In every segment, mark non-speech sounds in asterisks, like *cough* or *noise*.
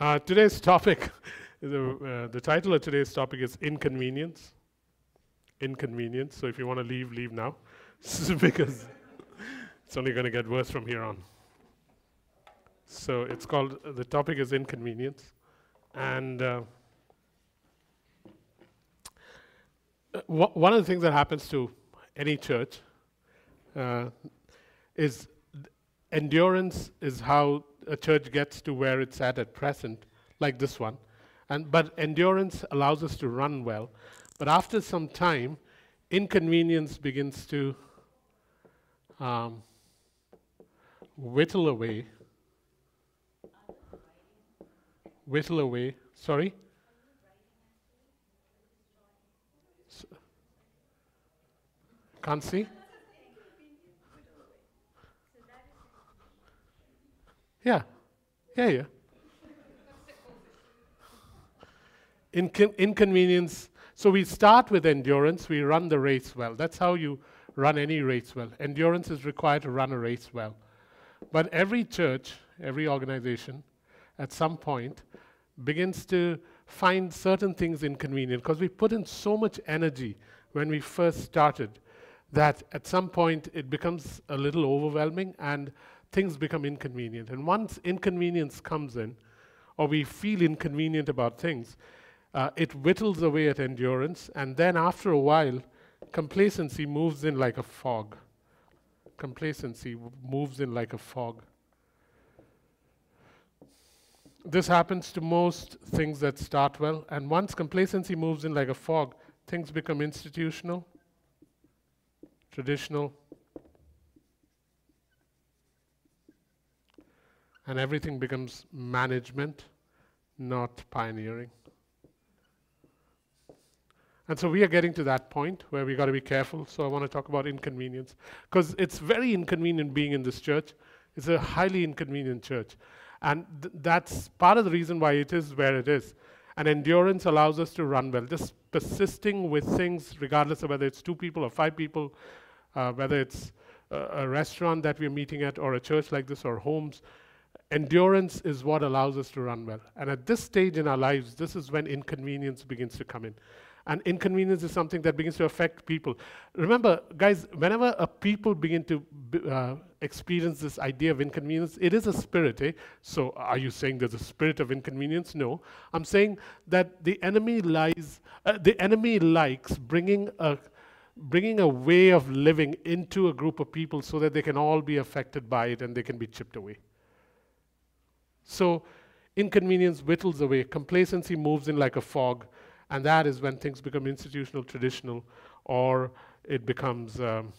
Uh, today's topic, *laughs* the, uh, the title of today's topic is Inconvenience. Inconvenience. So if you want to leave, leave now. *laughs* because *laughs* it's only going to get worse from here on. So it's called, uh, the topic is Inconvenience. And uh, uh one of the things that happens to any church uh, is endurance is how a church gets to where it's at at present, like this one. And, but endurance allows us to run well. But after some time, inconvenience begins to um, whittle away. Whittle away. Sorry? can't see? Yeah. Yeah, yeah. Incon- inconvenience. So we start with endurance, we run the race well. That's how you run any race well. Endurance is required to run a race well. But every church, every organization, at some point, begins to find certain things inconvenient because we put in so much energy when we first started that at some point it becomes a little overwhelming and things become inconvenient. And once inconvenience comes in, or we feel inconvenient about things, uh, it whittles away at endurance, and then after a while, complacency moves in like a fog. Complacency moves in like a fog. This happens to most things that start well, and once complacency moves in like a fog, things become institutional, traditional, and everything becomes management, not pioneering. And so we are getting to that point where we got to be careful. So I want to talk about inconvenience because it's very inconvenient being in this church. It's a highly inconvenient church. And th- that's part of the reason why it is where it is. And endurance allows us to run well. Just persisting with things, regardless of whether it's two people or five people, uh, whether it's a, a restaurant that we're meeting at or a church like this or homes, endurance is what allows us to run well. And at this stage in our lives, this is when inconvenience begins to come in. And inconvenience is something that begins to affect people. Remember, guys, whenever a people begin to uh, experience this idea of inconvenience, it is a spirit. Eh? So, are you saying there's a spirit of inconvenience? No. I'm saying that the enemy lies. Uh, the enemy likes bringing a bringing a way of living into a group of people so that they can all be affected by it and they can be chipped away. So inconvenience whittles away, complacency moves in like a fog, and that is when things become institutional, traditional, or it becomes um,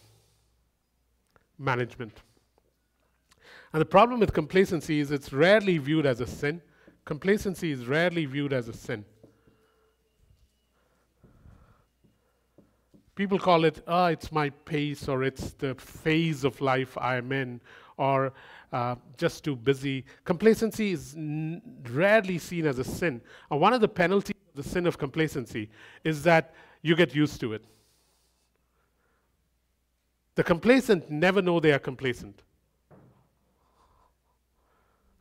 management. And the problem with complacency is it's rarely viewed as a sin. Complacency is rarely viewed as a sin. People call it, ah, oh, it's my pace, or it's the phase of life I'm in, or uh, just too busy. Complacency is n- rarely seen as a sin. And one of the penalties of the sin of complacency is that you get used to it. The complacent never know they are complacent.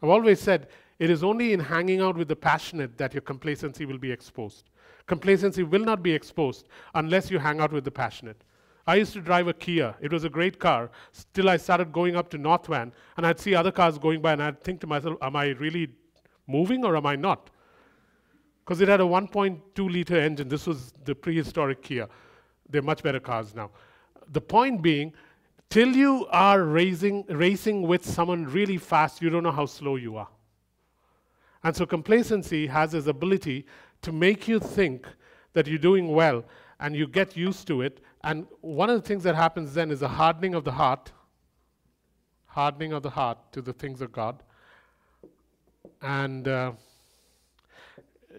I've always said it is only in hanging out with the passionate that your complacency will be exposed. Complacency will not be exposed unless you hang out with the passionate. I used to drive a Kia. It was a great car. Till I started going up to North Van, and I'd see other cars going by, and I'd think to myself, am I really moving or am I not? Because it had a 1.2 liter engine. This was the prehistoric Kia. They're much better cars now. The point being, till you are racing, racing with someone really fast, you don't know how slow you are. And so complacency has this ability to make you think that you're doing well and you get used to it. And one of the things that happens then is a hardening of the heart, hardening of the heart to the things of God, and uh,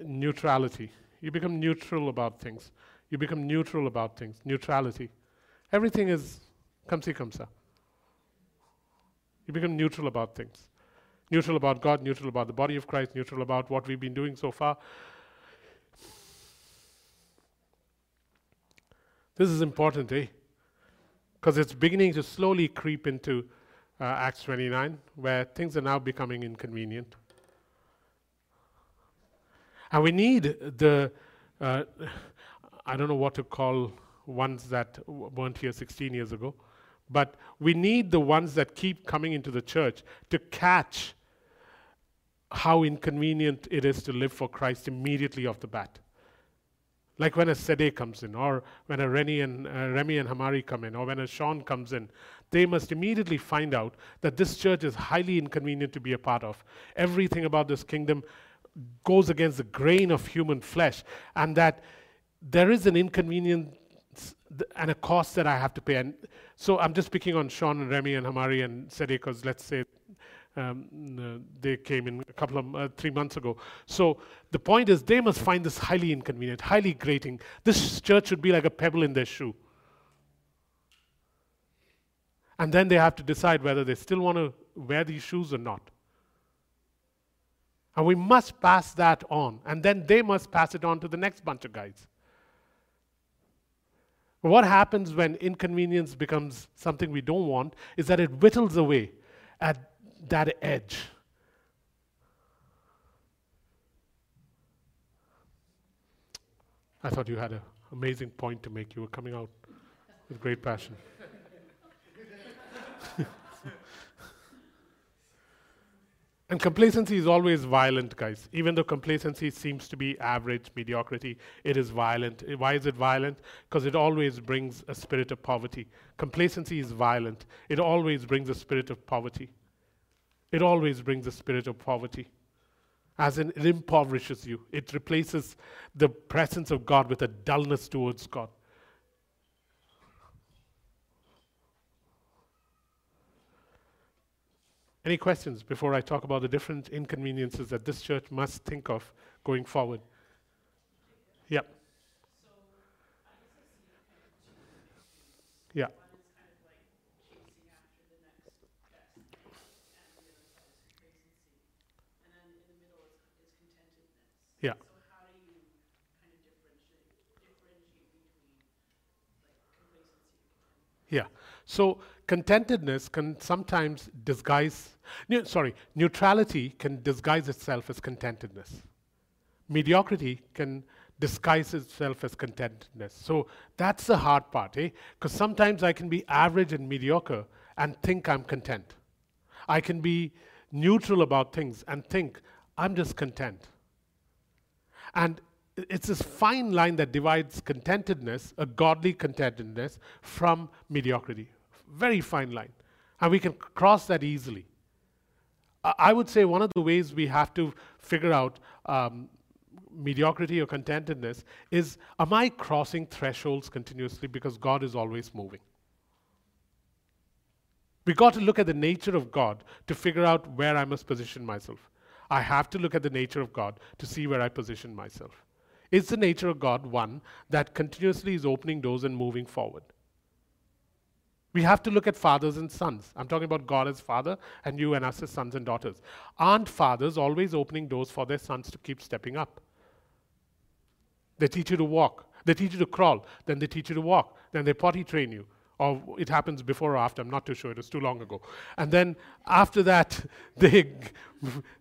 neutrality. You become neutral about things. You become neutral about things. Neutrality. Everything is come see, come. You become neutral about things. Neutral about God, neutral about the body of Christ, neutral about what we've been doing so far, This is important, eh? Because it's beginning to slowly creep into uh, Acts 29, where things are now becoming inconvenient. And we need the, uh, I don't know what to call ones that weren't here 16 years ago, but we need the ones that keep coming into the church to catch how inconvenient it is to live for Christ immediately off the bat. Like when a Sede comes in, or when a Remy and, uh, Remy and Hamari come in, or when a Sean comes in, they must immediately find out that this church is highly inconvenient to be a part of. Everything about this kingdom goes against the grain of human flesh, and that there is an inconvenience and a cost that I have to pay. And so I'm just picking on Sean and Remy and Hamari and Sede because let's say um, uh, they came in a couple of uh, three months ago. So the point is, they must find this highly inconvenient, highly grating. This church should be like a pebble in their shoe. And then they have to decide whether they still want to wear these shoes or not. And we must pass that on. And then they must pass it on to the next bunch of guys. what happens when inconvenience becomes something we don't want is that it whittles away at that edge. I thought you had an amazing point to make. You were coming out with great passion. *laughs* and complacency is always violent, guys. Even though complacency seems to be average, mediocrity, it is violent. Why is it violent? Because it always brings a spirit of poverty. Complacency is violent, it always brings a spirit of poverty. It always brings a spirit of poverty. As in, it impoverishes you. It replaces the presence of God with a dullness towards God. Any questions before I talk about the different inconveniences that this church must think of going forward? Yeah. Yeah. Yeah. So how do you kind of differentiate, differentiate between like complacency and Yeah. So contentedness can sometimes disguise, ne- sorry, neutrality can disguise itself as contentedness. Mediocrity can disguise itself as contentedness. So that's the hard part, eh? Because sometimes I can be average and mediocre and think I'm content. I can be neutral about things and think I'm just content. And it's this fine line that divides contentedness, a godly contentedness, from mediocrity. Very fine line. And we can cross that easily. I would say one of the ways we have to figure out um, mediocrity or contentedness is am I crossing thresholds continuously because God is always moving? We got to look at the nature of God to figure out where I must position myself. I have to look at the nature of God to see where I position myself. Is the nature of God one that continuously is opening doors and moving forward? We have to look at fathers and sons. I'm talking about God as father and you and us as sons and daughters. Aren't fathers always opening doors for their sons to keep stepping up? They teach you to walk, they teach you to crawl, then they teach you to walk, then they potty train you or it happens before or after, I'm not too sure, it was too long ago. And then after that, *laughs* they,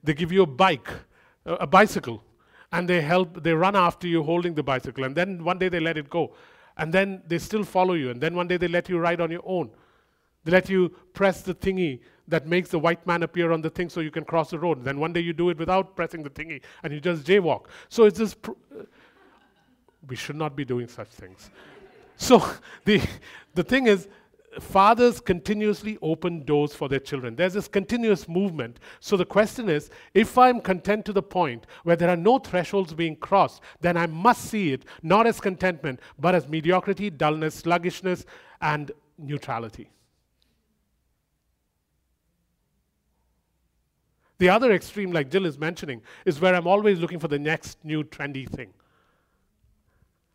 they give you a bike, a bicycle, and they help, they run after you holding the bicycle, and then one day they let it go. And then they still follow you, and then one day they let you ride on your own. They let you press the thingy that makes the white man appear on the thing so you can cross the road. Then one day you do it without pressing the thingy, and you just jaywalk. So it's this. Pr- we should not be doing such things. So *laughs* the, the thing is, fathers continuously open doors for their children. There's this continuous movement. So the question is if I'm content to the point where there are no thresholds being crossed, then I must see it not as contentment, but as mediocrity, dullness, sluggishness, and neutrality. The other extreme, like Jill is mentioning, is where I'm always looking for the next new trendy thing.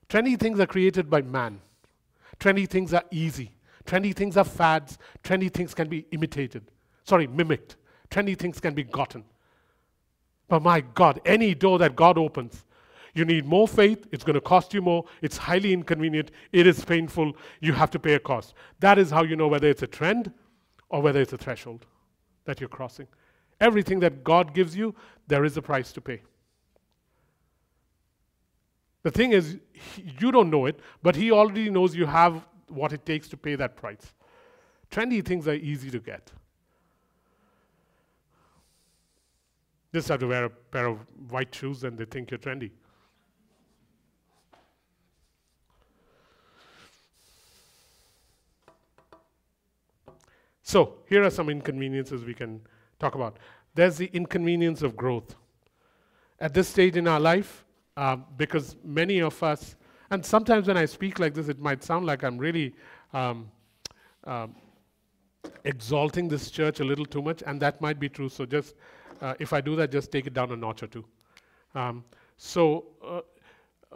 Trendy things are created by man. Trendy things are easy. Trendy things are fads. Trendy things can be imitated. Sorry, mimicked. Trendy things can be gotten. But my God, any door that God opens, you need more faith. It's going to cost you more. It's highly inconvenient. It is painful. You have to pay a cost. That is how you know whether it's a trend or whether it's a threshold that you're crossing. Everything that God gives you, there is a price to pay. The thing is, you don't know it, but he already knows you have what it takes to pay that price. Trendy things are easy to get. Just have to wear a pair of white shoes and they think you're trendy. So, here are some inconveniences we can talk about. There's the inconvenience of growth. At this stage in our life, uh, because many of us, and sometimes when I speak like this, it might sound like I'm really um, um, exalting this church a little too much, and that might be true. So, just uh, if I do that, just take it down a notch or two. Um, so, uh,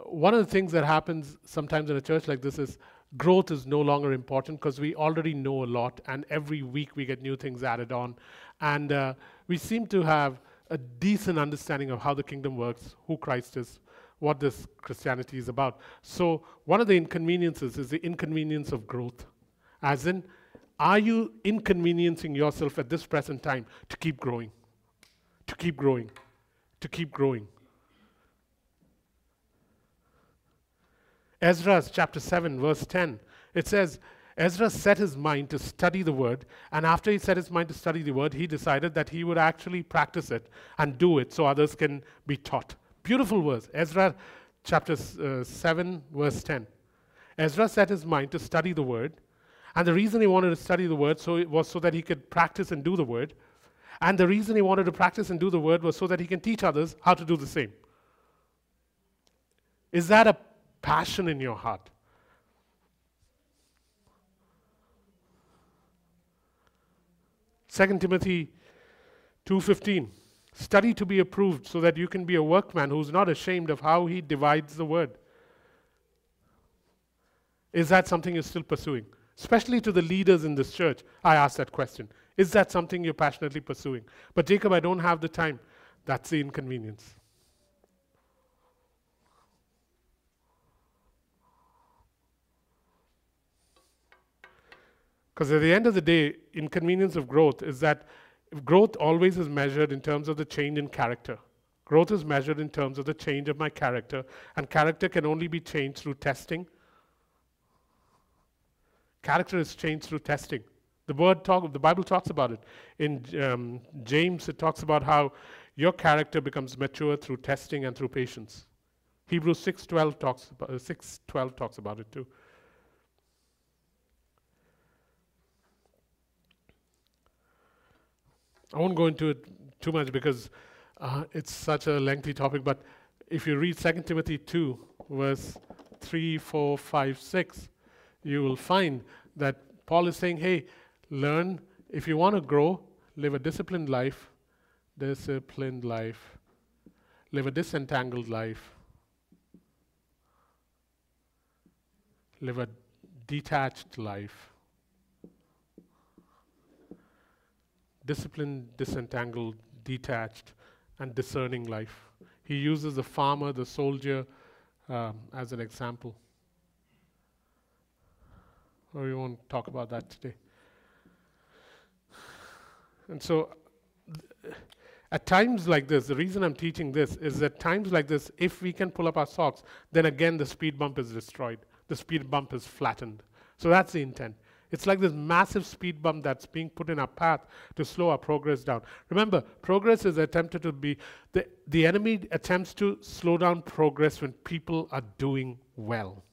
one of the things that happens sometimes in a church like this is growth is no longer important because we already know a lot, and every week we get new things added on. And uh, we seem to have a decent understanding of how the kingdom works, who Christ is, what this Christianity is about. So, one of the inconveniences is the inconvenience of growth. As in, are you inconveniencing yourself at this present time to keep growing? To keep growing? To keep growing? Ezra chapter 7, verse 10, it says, Ezra set his mind to study the word, and after he set his mind to study the word, he decided that he would actually practice it and do it so others can be taught. Beautiful verse. Ezra chapter uh, 7, verse 10. Ezra set his mind to study the word, and the reason he wanted to study the word so it was so that he could practice and do the word. And the reason he wanted to practice and do the word was so that he can teach others how to do the same. Is that a passion in your heart. Second Timothy 2:15 Study to be approved so that you can be a workman who's not ashamed of how he divides the word. Is that something you're still pursuing? Especially to the leaders in this church, I ask that question. Is that something you're passionately pursuing? But Jacob, I don't have the time. That's the inconvenience. Because at the end of the day, inconvenience of growth is that growth always is measured in terms of the change in character. Growth is measured in terms of the change of my character, and character can only be changed through testing. Character is changed through testing. The word talk, the Bible talks about it. In um, James, it talks about how your character becomes mature through testing and through patience. Hebrews 6:12 talks about, uh, 6:12 talks about it too. I won't go into it too much because uh, it's such a lengthy topic, but if you read 2 Timothy 2, verse 3, 4, 5, 6, you will find that Paul is saying, hey, learn, if you want to grow, live a disciplined life, disciplined life, live a disentangled life, live a detached life. Disciplined, disentangled, detached, and discerning life. He uses the farmer, the soldier, um, as an example. Or we won't talk about that today. And so, at times like this, the reason I'm teaching this is that times like this, if we can pull up our socks, then again the speed bump is destroyed. The speed bump is flattened. So that's the intent. It's like this massive speed bump that's being put in our path to slow our progress down. Remember, progress is attempted to be, the, the enemy attempts to slow down progress when people are doing well.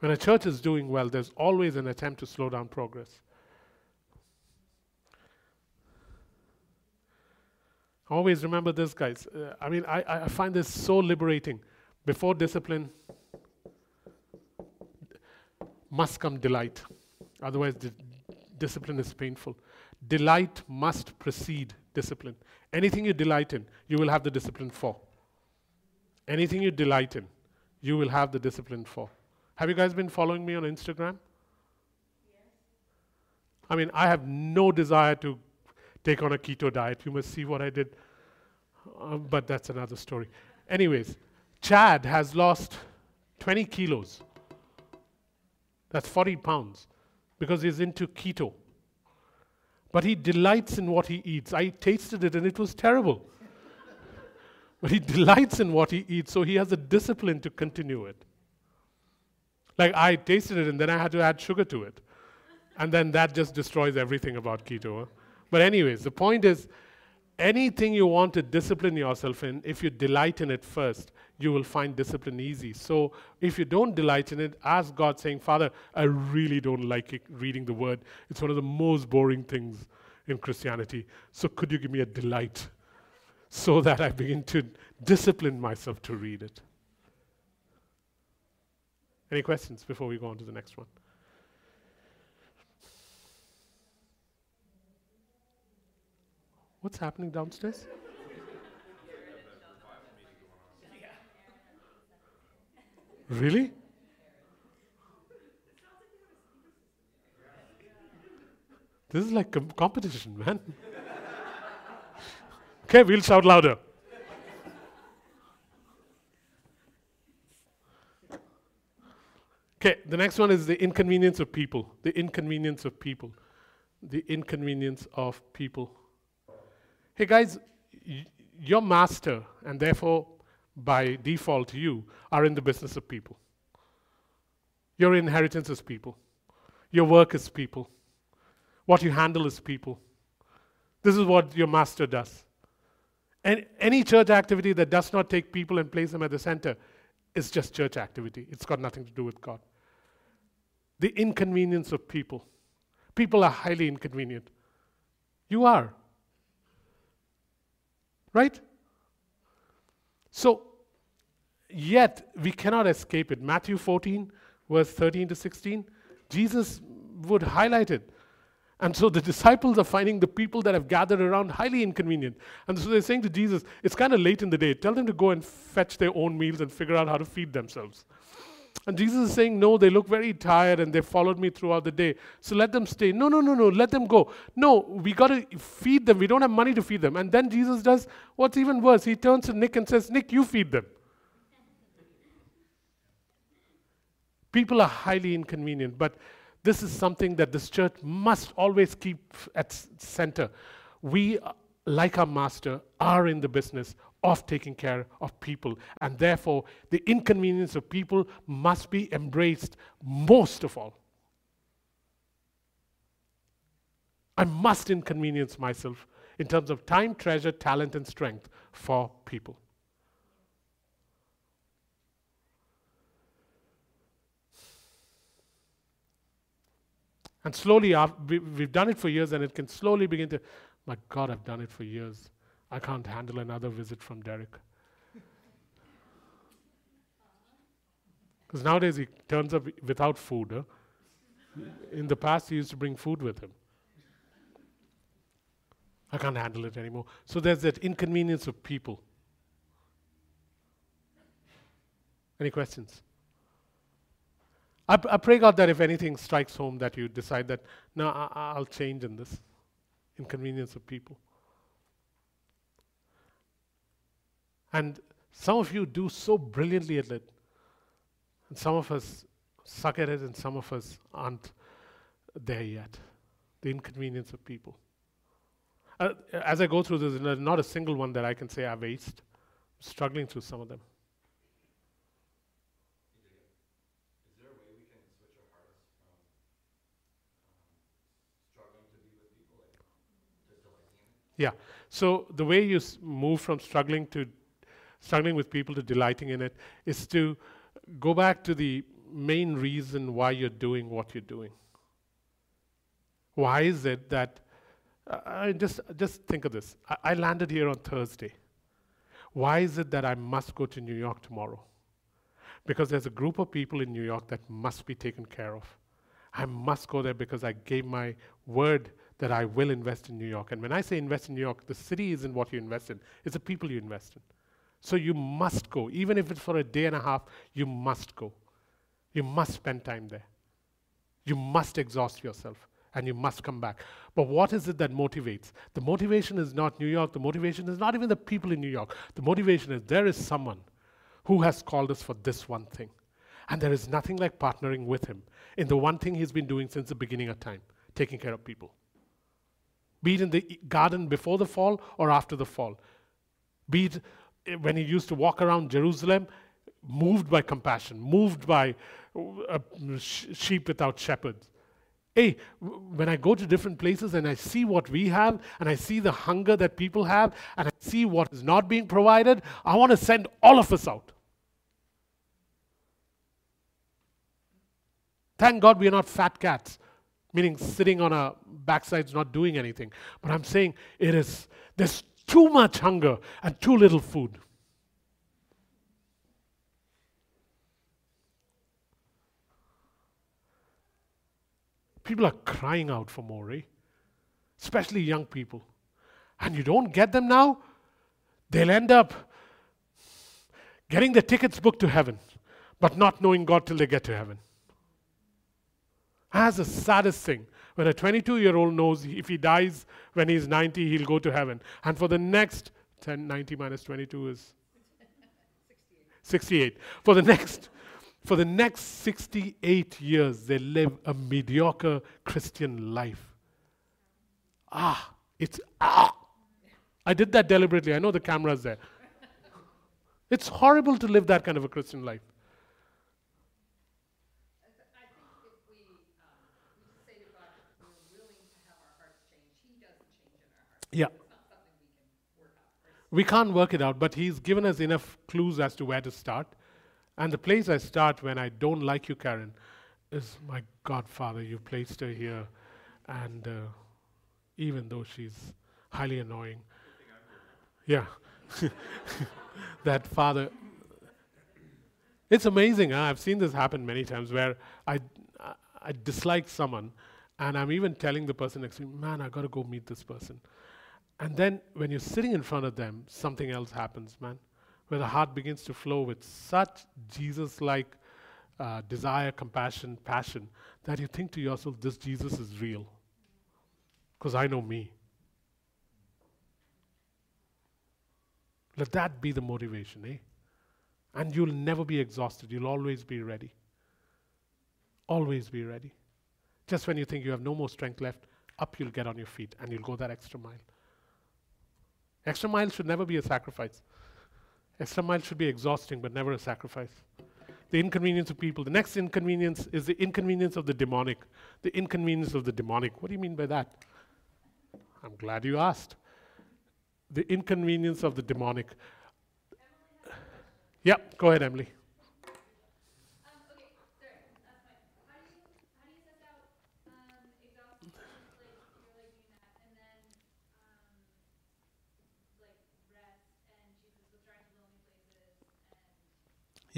When a church is doing well, there's always an attempt to slow down progress. Always remember this, guys. Uh, I mean, I, I find this so liberating. Before discipline, must come delight. Otherwise, the discipline is painful. Delight must precede discipline. Anything you delight in, you will have the discipline for. Anything you delight in, you will have the discipline for. Have you guys been following me on Instagram? I mean, I have no desire to take on a keto diet. You must see what I did. Um, but that's another story. Anyways, Chad has lost 20 kilos. That's 40 pounds because he's into keto. But he delights in what he eats. I tasted it and it was terrible. *laughs* but he delights in what he eats, so he has a discipline to continue it. Like I tasted it and then I had to add sugar to it. And then that just destroys everything about keto. Huh? But, anyways, the point is anything you want to discipline yourself in, if you delight in it first, you will find discipline easy. So, if you don't delight in it, ask God, saying, Father, I really don't like it, reading the word. It's one of the most boring things in Christianity. So, could you give me a delight so that I begin to discipline myself to read it? Any questions before we go on to the next one? What's happening downstairs? Really? This is like com- competition, man. okay, we'll shout louder. Okay, the next one is the inconvenience of people. The inconvenience of people. The inconvenience of people. Hey guys, your master, and therefore by default you, are in the business of people. Your inheritance is people. Your work is people. What you handle is people. This is what your master does. And any church activity that does not take people and place them at the center is just church activity. It's got nothing to do with God. The inconvenience of people. People are highly inconvenient. You are. Right? So, yet we cannot escape it. Matthew 14, verse 13 to 16, Jesus would highlight it. And so the disciples are finding the people that have gathered around highly inconvenient. And so they're saying to Jesus, it's kind of late in the day. Tell them to go and fetch their own meals and figure out how to feed themselves. And Jesus is saying, No, they look very tired and they followed me throughout the day. So let them stay. No, no, no, no, let them go. No, we got to feed them. We don't have money to feed them. And then Jesus does what's even worse. He turns to Nick and says, Nick, you feed them. People are highly inconvenient, but this is something that this church must always keep at center. We, uh, like our master, are in the business of taking care of people, and therefore the inconvenience of people must be embraced most of all. I must inconvenience myself in terms of time, treasure, talent, and strength for people. And slowly, we've done it for years, and it can slowly begin to, my God, I've done it for years. I can't handle another visit from Derek. Because nowadays he turns up without food. Huh? In the past, he used to bring food with him. I can't handle it anymore. So there's that inconvenience of people. Any questions? I, I pray God that if anything strikes home, that you decide that, no, I, I'll change in this inconvenience of people. And some of you do so brilliantly at it. And some of us suck at it, and some of us aren't there yet. The inconvenience of people. Uh, as I go through this, there's not a single one that I can say I've aced. I'm struggling through some of them. Yeah. So the way you move from struggling to struggling with people to delighting in it is to go back to the main reason why you're doing what you're doing. Why is it that uh, just just think of this? I, I landed here on Thursday. Why is it that I must go to New York tomorrow? Because there's a group of people in New York that must be taken care of. I must go there because I gave my word that I will invest in New York. And when I say invest in New York, the city isn't what you invest in, it's the people you invest in. So you must go. Even if it's for a day and a half, you must go. You must spend time there. You must exhaust yourself and you must come back. But what is it that motivates? The motivation is not New York. The motivation is not even the people in New York. The motivation is there is someone who has called us for this one thing. And there is nothing like partnering with him in the one thing he's been doing since the beginning of time taking care of people. Be it in the garden before the fall or after the fall. Be it eh, when he used to walk around Jerusalem, moved by compassion, moved by uh, sh- sheep without shepherds. Hey, when I go to different places and I see what we have, and I see the hunger that people have, and I see what is not being provided, I want to send all of us out. Thank God we are not fat cats, meaning sitting on our backsides not doing anything. But I'm saying it is, there's too much hunger and too little food. People are crying out for more, eh? Especially young people. And you don't get them now, they'll end up getting the tickets booked to heaven, but not knowing God till they get to heaven. That's the saddest thing. When a 22 year old knows if he dies when he's 90, he'll go to heaven. And for the next 10, 90 minus 22 is 68. *laughs* 68. For the next for the next 68 years, they live a mediocre Christian life. Ah, it's ah. I did that deliberately. I know the camera's there. *laughs* It's horrible to live that kind of a Christian life. Yeah. We can't work it out, but He's given us enough clues as to where to start. And the place I start when I don't like you, Karen, is my Godfather. You placed her here, and uh, even though she's highly annoying, yeah, *laughs* that father. It's amazing. Huh? I've seen this happen many times where I, I dislike someone, and I'm even telling the person next to me, "Man, I got to go meet this person." And then when you're sitting in front of them, something else happens, man where the heart begins to flow with such Jesus like uh, desire, compassion, passion, that you think to yourself, this Jesus is real. Because I know me. Let that be the motivation, eh? And you'll never be exhausted. You'll always be ready. Always be ready. Just when you think you have no more strength left, up you'll get on your feet and you'll go that extra mile. Extra mile should never be a sacrifice. Extra mile should be exhausting, but never a sacrifice. The inconvenience of people. The next inconvenience is the inconvenience of the demonic. The inconvenience of the demonic. What do you mean by that? I'm glad you asked. The inconvenience of the demonic. Yeah, go ahead, Emily.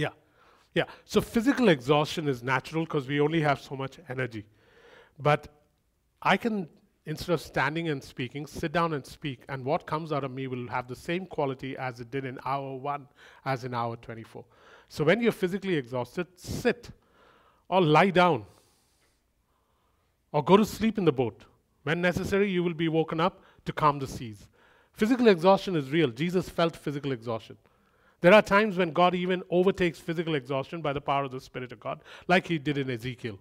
Yeah. Yeah. So physical exhaustion is natural because we only have so much energy. But I can, instead of standing and speaking, sit down and speak, and what comes out of me will have the same quality as it did in hour one as in hour 24. So when you're physically exhausted, sit or lie down or go to sleep in the boat. When necessary, you will be woken up to calm the seas. Physical exhaustion is real. Jesus felt physical exhaustion. There are times when God even overtakes physical exhaustion by the power of the Spirit of God, like he did in Ezekiel,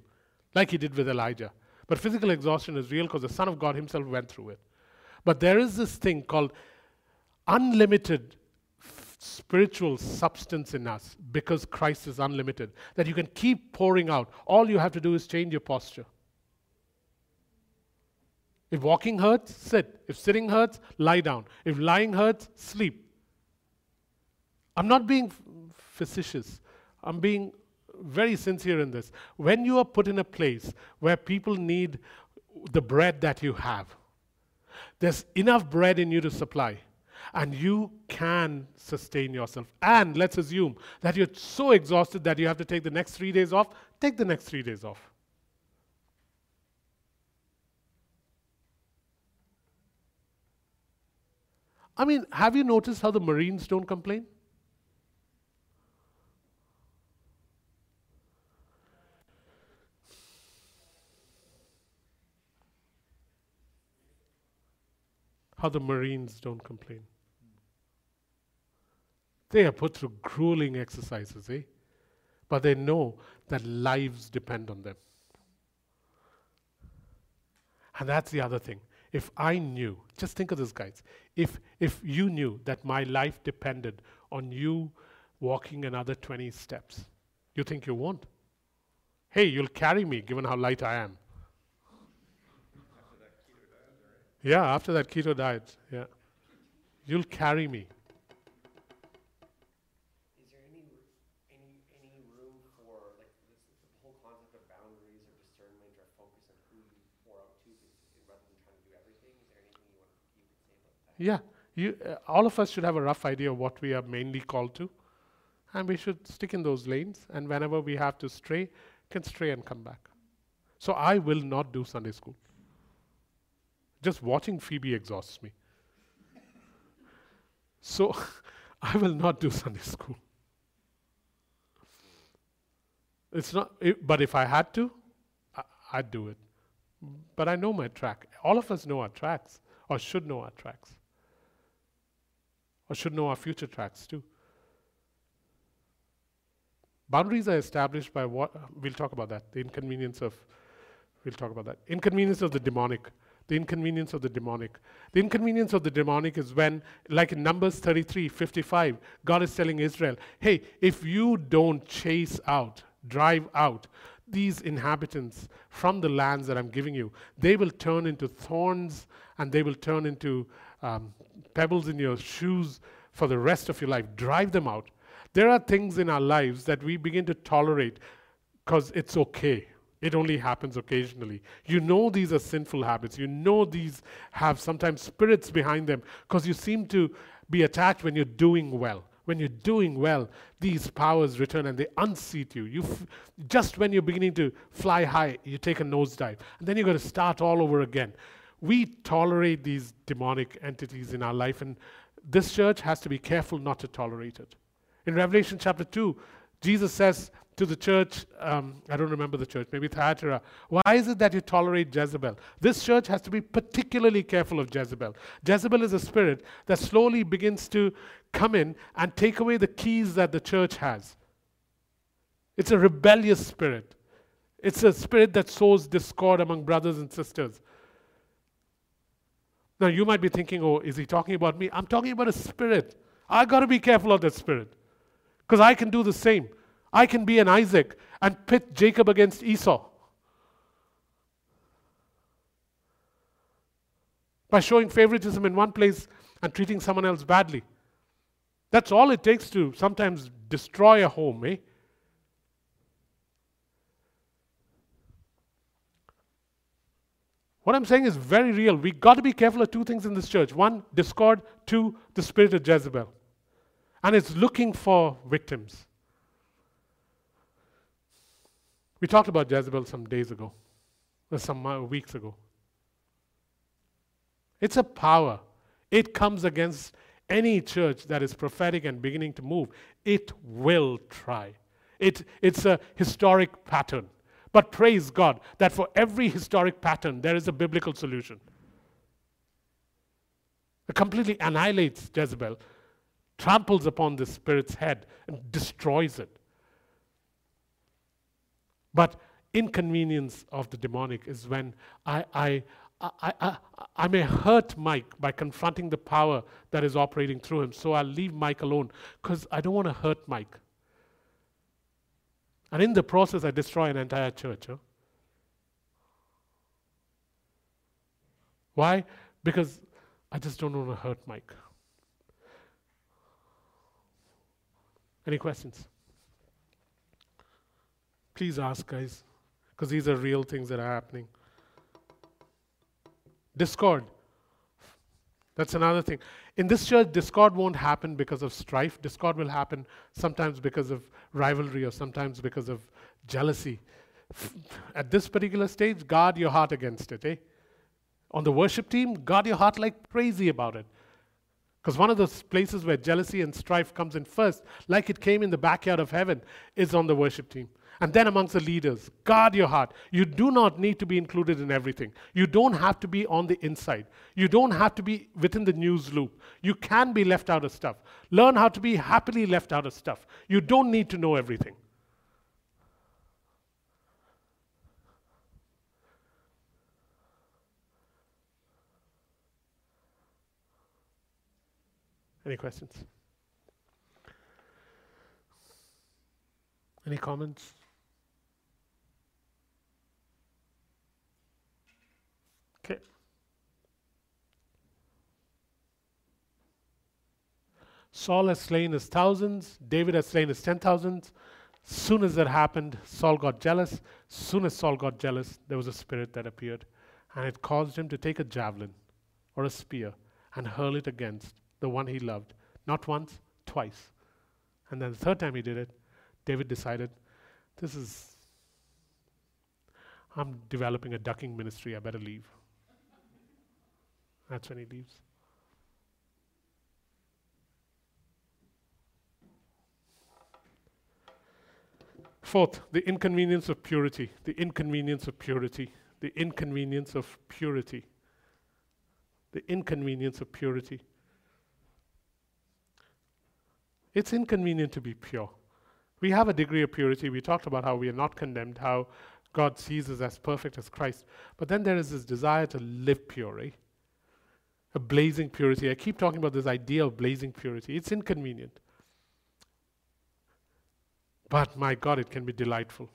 like he did with Elijah. But physical exhaustion is real because the Son of God himself went through it. But there is this thing called unlimited spiritual substance in us because Christ is unlimited, that you can keep pouring out. All you have to do is change your posture. If walking hurts, sit. If sitting hurts, lie down. If lying hurts, sleep. I'm not being facetious. I'm being very sincere in this. When you are put in a place where people need the bread that you have, there's enough bread in you to supply, and you can sustain yourself. And let's assume that you're so exhausted that you have to take the next three days off, take the next three days off. I mean, have you noticed how the Marines don't complain? How the Marines don't complain. They are put through grueling exercises, eh? But they know that lives depend on them. And that's the other thing. if I knew, just think of this, guys, if, if you knew that my life depended on you walking another 20 steps, you think you won't? Hey, you'll carry me given how light I am. Yeah, after that keto diet, yeah. You'll carry me. Is there any, any, any room for, like, this, the whole concept of boundaries or discernment or focus on who you pour out to, rather than trying to do everything? Is there anything you want, you say about that? Yeah, you, uh, all of us should have a rough idea of what we are mainly called to, and we should stick in those lanes. And whenever we have to stray, can stray and come back. So I will not do Sunday school. Just watching Phoebe exhausts me. so *laughs* I will not do Sunday school. It's not, it, but if I had to, I, I'd do it. But I know my track. All of us know our tracks, or should know our tracks, or should know our future tracks too. Boundaries are established by what, we'll talk about that, the inconvenience of, we'll talk about that. Inconvenience of the demonic. The inconvenience of the demonic. The inconvenience of the demonic is when, like in Numbers 33 55, God is telling Israel, hey, if you don't chase out, drive out these inhabitants from the lands that I'm giving you, they will turn into thorns and they will turn into um, pebbles in your shoes for the rest of your life. Drive them out. There are things in our lives that we begin to tolerate because it's okay. It only happens occasionally. You know these are sinful habits. You know these have sometimes spirits behind them because you seem to be attached when you're doing well. When you're doing well, these powers return and they unseat you. you f- just when you're beginning to fly high, you take a nosedive. And then you're going to start all over again. We tolerate these demonic entities in our life, and this church has to be careful not to tolerate it. In Revelation chapter 2, Jesus says to the church, um, I don't remember the church, maybe Thyatira, why is it that you tolerate Jezebel? This church has to be particularly careful of Jezebel. Jezebel is a spirit that slowly begins to come in and take away the keys that the church has. It's a rebellious spirit. It's a spirit that sows discord among brothers and sisters. Now, you might be thinking, oh, is he talking about me? I'm talking about a spirit. I got to be careful of that spirit. Because I can do the same. I can be an Isaac and pit Jacob against Esau. By showing favoritism in one place and treating someone else badly. That's all it takes to sometimes destroy a home, eh? What I'm saying is very real. We've got to be careful of two things in this church. One, discord. Two, the spirit of Jezebel and it's looking for victims. We talked about Jezebel some days ago, or some uh, weeks ago. It's a power. It comes against any church that is prophetic and beginning to move. It will try. It, it's a historic pattern. But praise God that for every historic pattern, there is a biblical solution. It completely annihilates Jezebel tramples upon the spirit's head and destroys it. But inconvenience of the demonic is when I, I, I, I, I may hurt Mike by confronting the power that is operating through him. So I'll leave Mike alone because I don't want to hurt Mike. And in the process, I destroy an entire church. Huh? Why? Because I just don't want to hurt Mike. Any questions? Please ask, guys, because these are real things that are happening. Discord. That's another thing. In this church, discord won't happen because of strife. Discord will happen sometimes because of rivalry or sometimes because of jealousy. At this particular stage, guard your heart against it, eh? On the worship team, guard your heart like crazy about it. Because one of those places where jealousy and strife comes in first, like it came in the backyard of heaven, is on the worship team. And then amongst the leaders, guard your heart. You do not need to be included in everything. You don't have to be on the inside. You don't have to be within the news loop. You can be left out of stuff. Learn how to be happily left out of stuff. You don't need to know everything. Any questions? Any comments? Okay. Saul has slain his thousands, David has slain his ten thousands. Soon as that happened, Saul got jealous. Soon as Saul got jealous, there was a spirit that appeared, and it caused him to take a javelin or a spear and hurl it against the one he loved. Not once, twice. And then the third time he did it, David decided, this is, I'm developing a ducking ministry, I better leave. That's when he leaves. Fourth, the inconvenience of purity. The inconvenience of purity. The inconvenience of purity. The inconvenience of purity. It's inconvenient to be pure. We have a degree of purity. We talked about how we are not condemned, how God sees us as perfect as Christ. But then there is this desire to live pure, eh? A blazing purity. I keep talking about this idea of blazing purity. It's inconvenient. But my God, it can be delightful.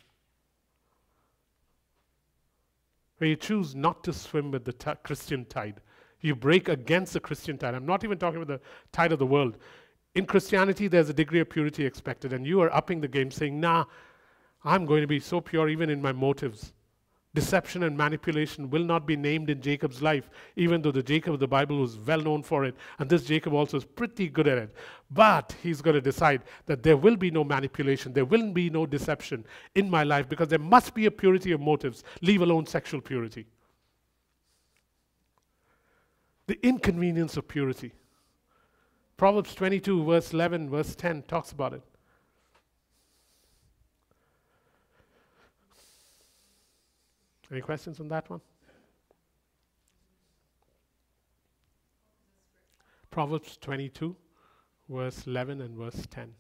Where you choose not to swim with the t- Christian tide, you break against the Christian tide. I'm not even talking about the tide of the world. In Christianity, there's a degree of purity expected, and you are upping the game, saying, Nah, I'm going to be so pure even in my motives. Deception and manipulation will not be named in Jacob's life, even though the Jacob of the Bible was well known for it, and this Jacob also is pretty good at it. But he's going to decide that there will be no manipulation, there will be no deception in my life because there must be a purity of motives, leave alone sexual purity. The inconvenience of purity. Proverbs 22, verse 11, verse 10 talks about it. Any questions on that one? Proverbs 22, verse 11 and verse 10.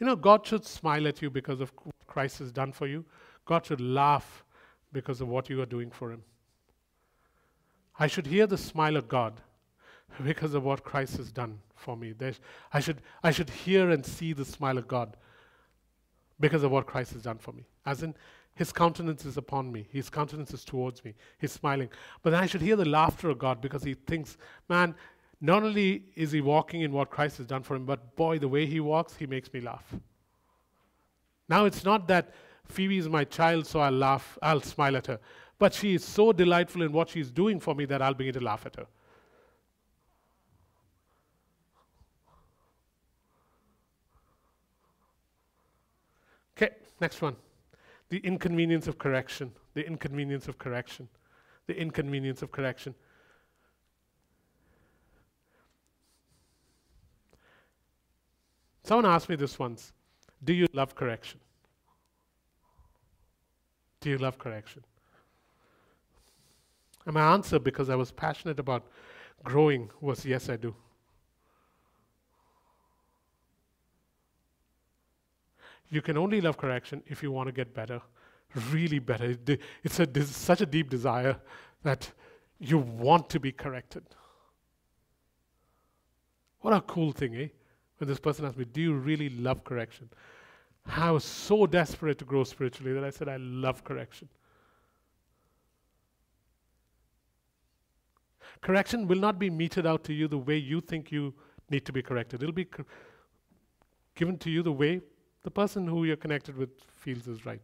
You know, God should smile at you because of what Christ has done for you. God should laugh because of what you are doing for Him. I should hear the smile of God *laughs* because of what Christ has done for me. I, should, I should hear and see the smile of God because of what Christ has done for me. As in, His countenance is upon me, His countenance is towards me, He's smiling. But I should hear the laughter of God because He thinks, man, not only is He walking in what Christ has done for Him, but boy, the way He walks, He makes me laugh. Now it's not that Phoebe is my child, so I'll laugh, I'll smile at her. But she is so delightful in what she's doing for me that I'll begin to laugh at her. Okay, next one. The inconvenience of correction. The inconvenience of correction. The inconvenience of correction. Someone asked me this once Do you love correction? Do you love correction? And my answer, because I was passionate about growing, was yes, I do. You can only love correction if you want to get better, really better. It's a, such a deep desire that you want to be corrected. What a cool thing, eh? When this person asked me, Do you really love correction? I was so desperate to grow spiritually that I said, I love correction. Correction will not be meted out to you the way you think you need to be corrected. It'll be co- given to you the way the person who you're connected with feels is right.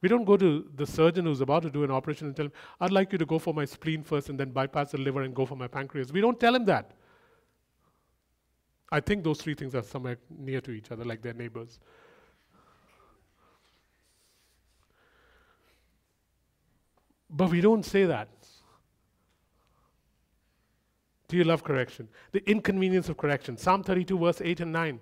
We don't go to the surgeon who's about to do an operation and tell him, I'd like you to go for my spleen first and then bypass the liver and go for my pancreas. We don't tell him that. I think those three things are somewhere near to each other, like they're neighbors. But we don't say that. Do you love correction? The inconvenience of correction. Psalm 32, verse 8 and 9.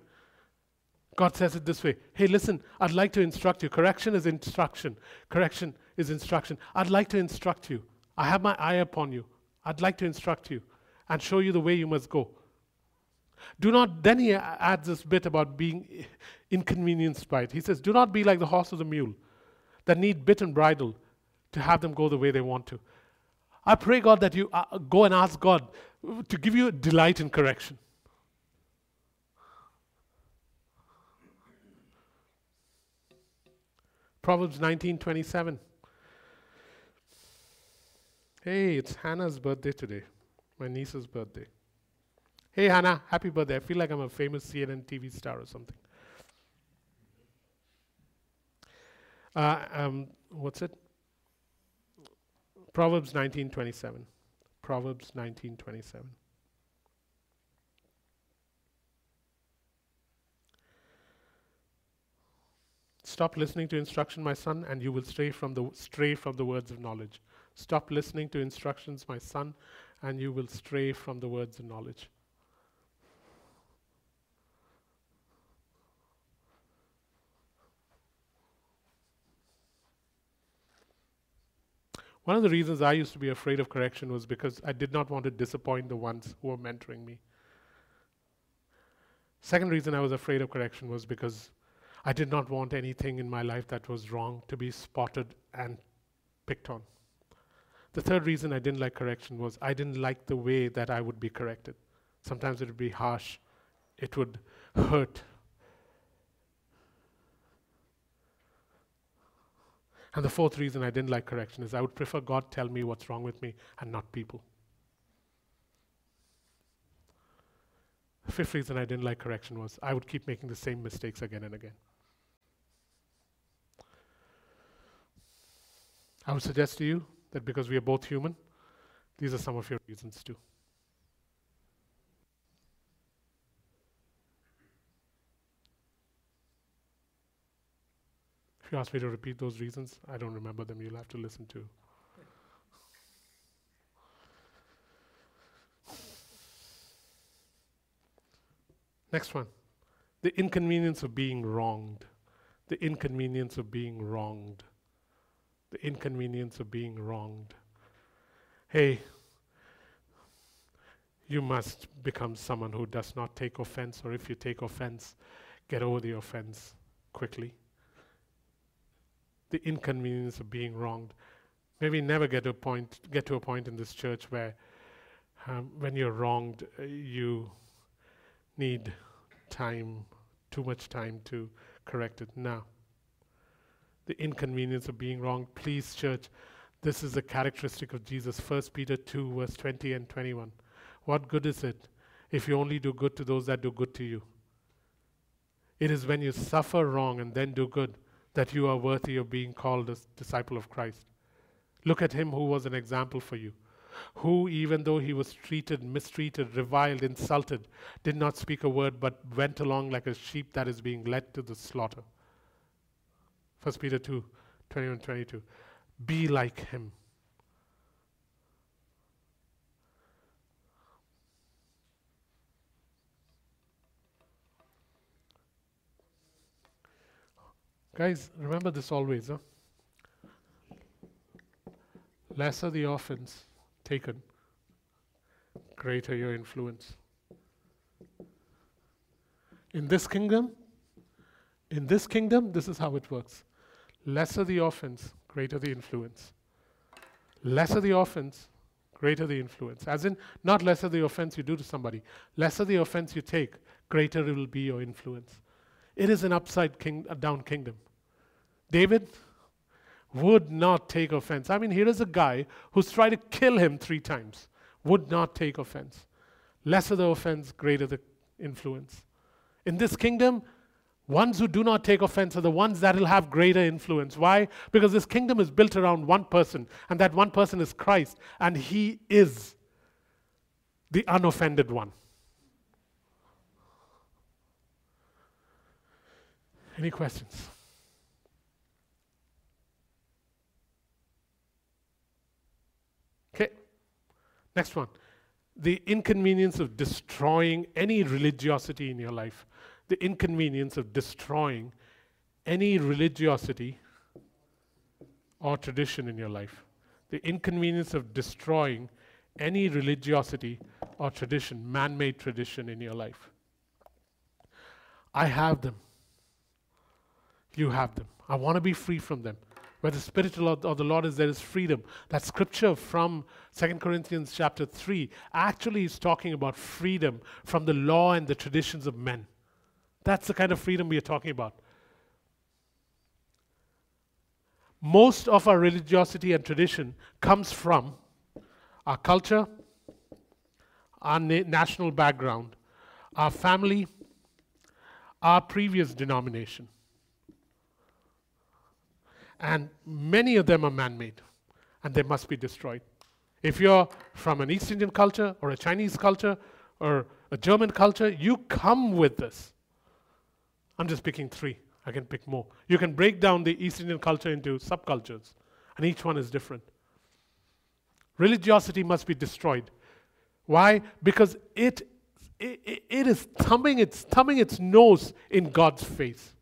God says it this way Hey, listen, I'd like to instruct you. Correction is instruction. Correction is instruction. I'd like to instruct you. I have my eye upon you. I'd like to instruct you and show you the way you must go. Do not, then he adds this bit about being inconvenienced by it. He says, Do not be like the horse or the mule that need bit and bridle to have them go the way they want to. I pray, God, that you uh, go and ask God to give you delight in correction. Proverbs 19:27. Hey, it's Hannah's birthday today, my niece's birthday. Hey, Hannah, happy birthday. I feel like I'm a famous CNN TV star or something. Uh, um, what's it? Proverbs 19:27. Proverbs 19:27. Stop listening to instruction, my son, and you will stray from the stray from the words of knowledge. Stop listening to instructions, my son, and you will stray from the words of knowledge. One of the reasons I used to be afraid of correction was because I did not want to disappoint the ones who were mentoring me. Second reason I was afraid of correction was because I did not want anything in my life that was wrong to be spotted and picked on. The third reason I didn't like correction was I didn't like the way that I would be corrected. Sometimes it would be harsh, it would hurt, And the fourth reason I didn't like correction is I would prefer God tell me what's wrong with me and not people. The fifth reason I didn't like correction was I would keep making the same mistakes again and again. I would suggest to you that because we are both human, these are some of your reasons too. You ask me to repeat those reasons, I don't remember them. You'll have to listen to. Next one the inconvenience of being wronged. The inconvenience of being wronged. The inconvenience of being wronged. Hey, you must become someone who does not take offense, or if you take offense, get over the offense quickly the inconvenience of being wronged. Maybe never get to a point, get to a point in this church where, um, when you're wronged, uh, you need time, too much time to correct it. Now, the inconvenience of being wronged. Please, church, this is a characteristic of Jesus. 1 Peter 2, verse 20 and 21. What good is it if you only do good to those that do good to you? It is when you suffer wrong and then do good that you are worthy of being called a disciple of Christ. Look at him who was an example for you, who, even though he was treated, mistreated, reviled, insulted, did not speak a word but went along like a sheep that is being led to the slaughter. 1 Peter 2 21 22. Be like him. Guys, remember this always. Huh? Lesser the offense taken, greater your influence. In this kingdom, in this kingdom, this is how it works. Lesser the offense, greater the influence. Lesser the offense, greater the influence. As in, not lesser the offense you do to somebody, lesser the offense you take, greater it will be your influence. It is an upside king, down kingdom. David would not take offense. I mean, here is a guy who's tried to kill him three times, would not take offense. Lesser the offense, greater the influence. In this kingdom, ones who do not take offense are the ones that will have greater influence. Why? Because this kingdom is built around one person, and that one person is Christ, and he is the unoffended one. Any questions? Okay, next one. The inconvenience of destroying any religiosity in your life. The inconvenience of destroying any religiosity or tradition in your life. The inconvenience of destroying any religiosity or tradition, man made tradition in your life. I have them. You have them. I want to be free from them. Where the Spirit of the Lord is, there is freedom. That scripture from 2 Corinthians chapter 3 actually is talking about freedom from the law and the traditions of men. That's the kind of freedom we are talking about. Most of our religiosity and tradition comes from our culture, our na- national background, our family, our previous denomination. And many of them are man made and they must be destroyed. If you're from an East Indian culture or a Chinese culture or a German culture, you come with this. I'm just picking three. I can pick more. You can break down the East Indian culture into subcultures, and each one is different. Religiosity must be destroyed. Why? Because it, it, it is thumbing its, thumbing its nose in God's face.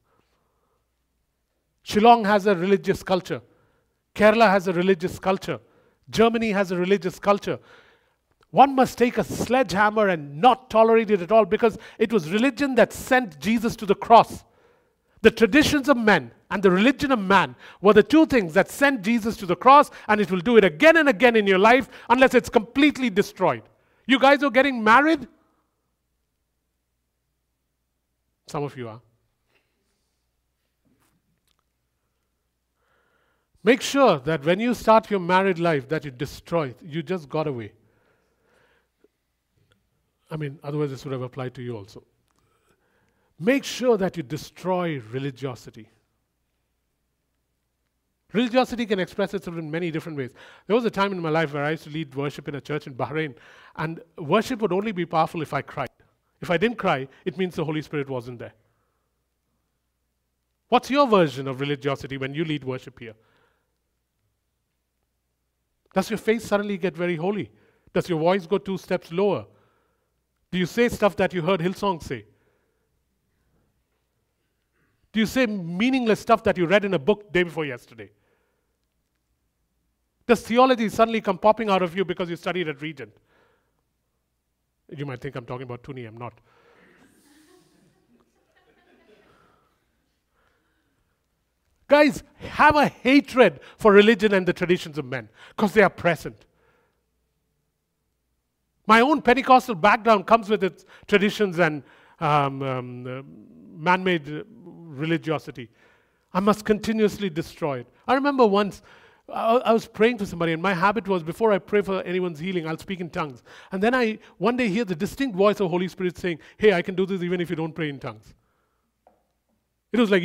Shillong has a religious culture. Kerala has a religious culture. Germany has a religious culture. One must take a sledgehammer and not tolerate it at all because it was religion that sent Jesus to the cross. The traditions of men and the religion of man were the two things that sent Jesus to the cross, and it will do it again and again in your life unless it's completely destroyed. You guys are getting married? Some of you are. Make sure that when you start your married life that you destroy. You just got away. I mean, otherwise this would have applied to you also. Make sure that you destroy religiosity. Religiosity can express itself in many different ways. There was a time in my life where I used to lead worship in a church in Bahrain, and worship would only be powerful if I cried. If I didn't cry, it means the Holy Spirit wasn't there. What's your version of religiosity when you lead worship here? Does your face suddenly get very holy? Does your voice go two steps lower? Do you say stuff that you heard Hillsong say? Do you say meaningless stuff that you read in a book day before yesterday? Does theology suddenly come popping out of you because you studied at Regent? You might think I'm talking about Tuni, I'm not. Guys, have a hatred for religion and the traditions of men because they are present. My own Pentecostal background comes with its traditions and um, um, uh, man made religiosity. I must continuously destroy it. I remember once I, I was praying for somebody, and my habit was before I pray for anyone's healing, I'll speak in tongues. And then I one day hear the distinct voice of Holy Spirit saying, Hey, I can do this even if you don't pray in tongues. It was like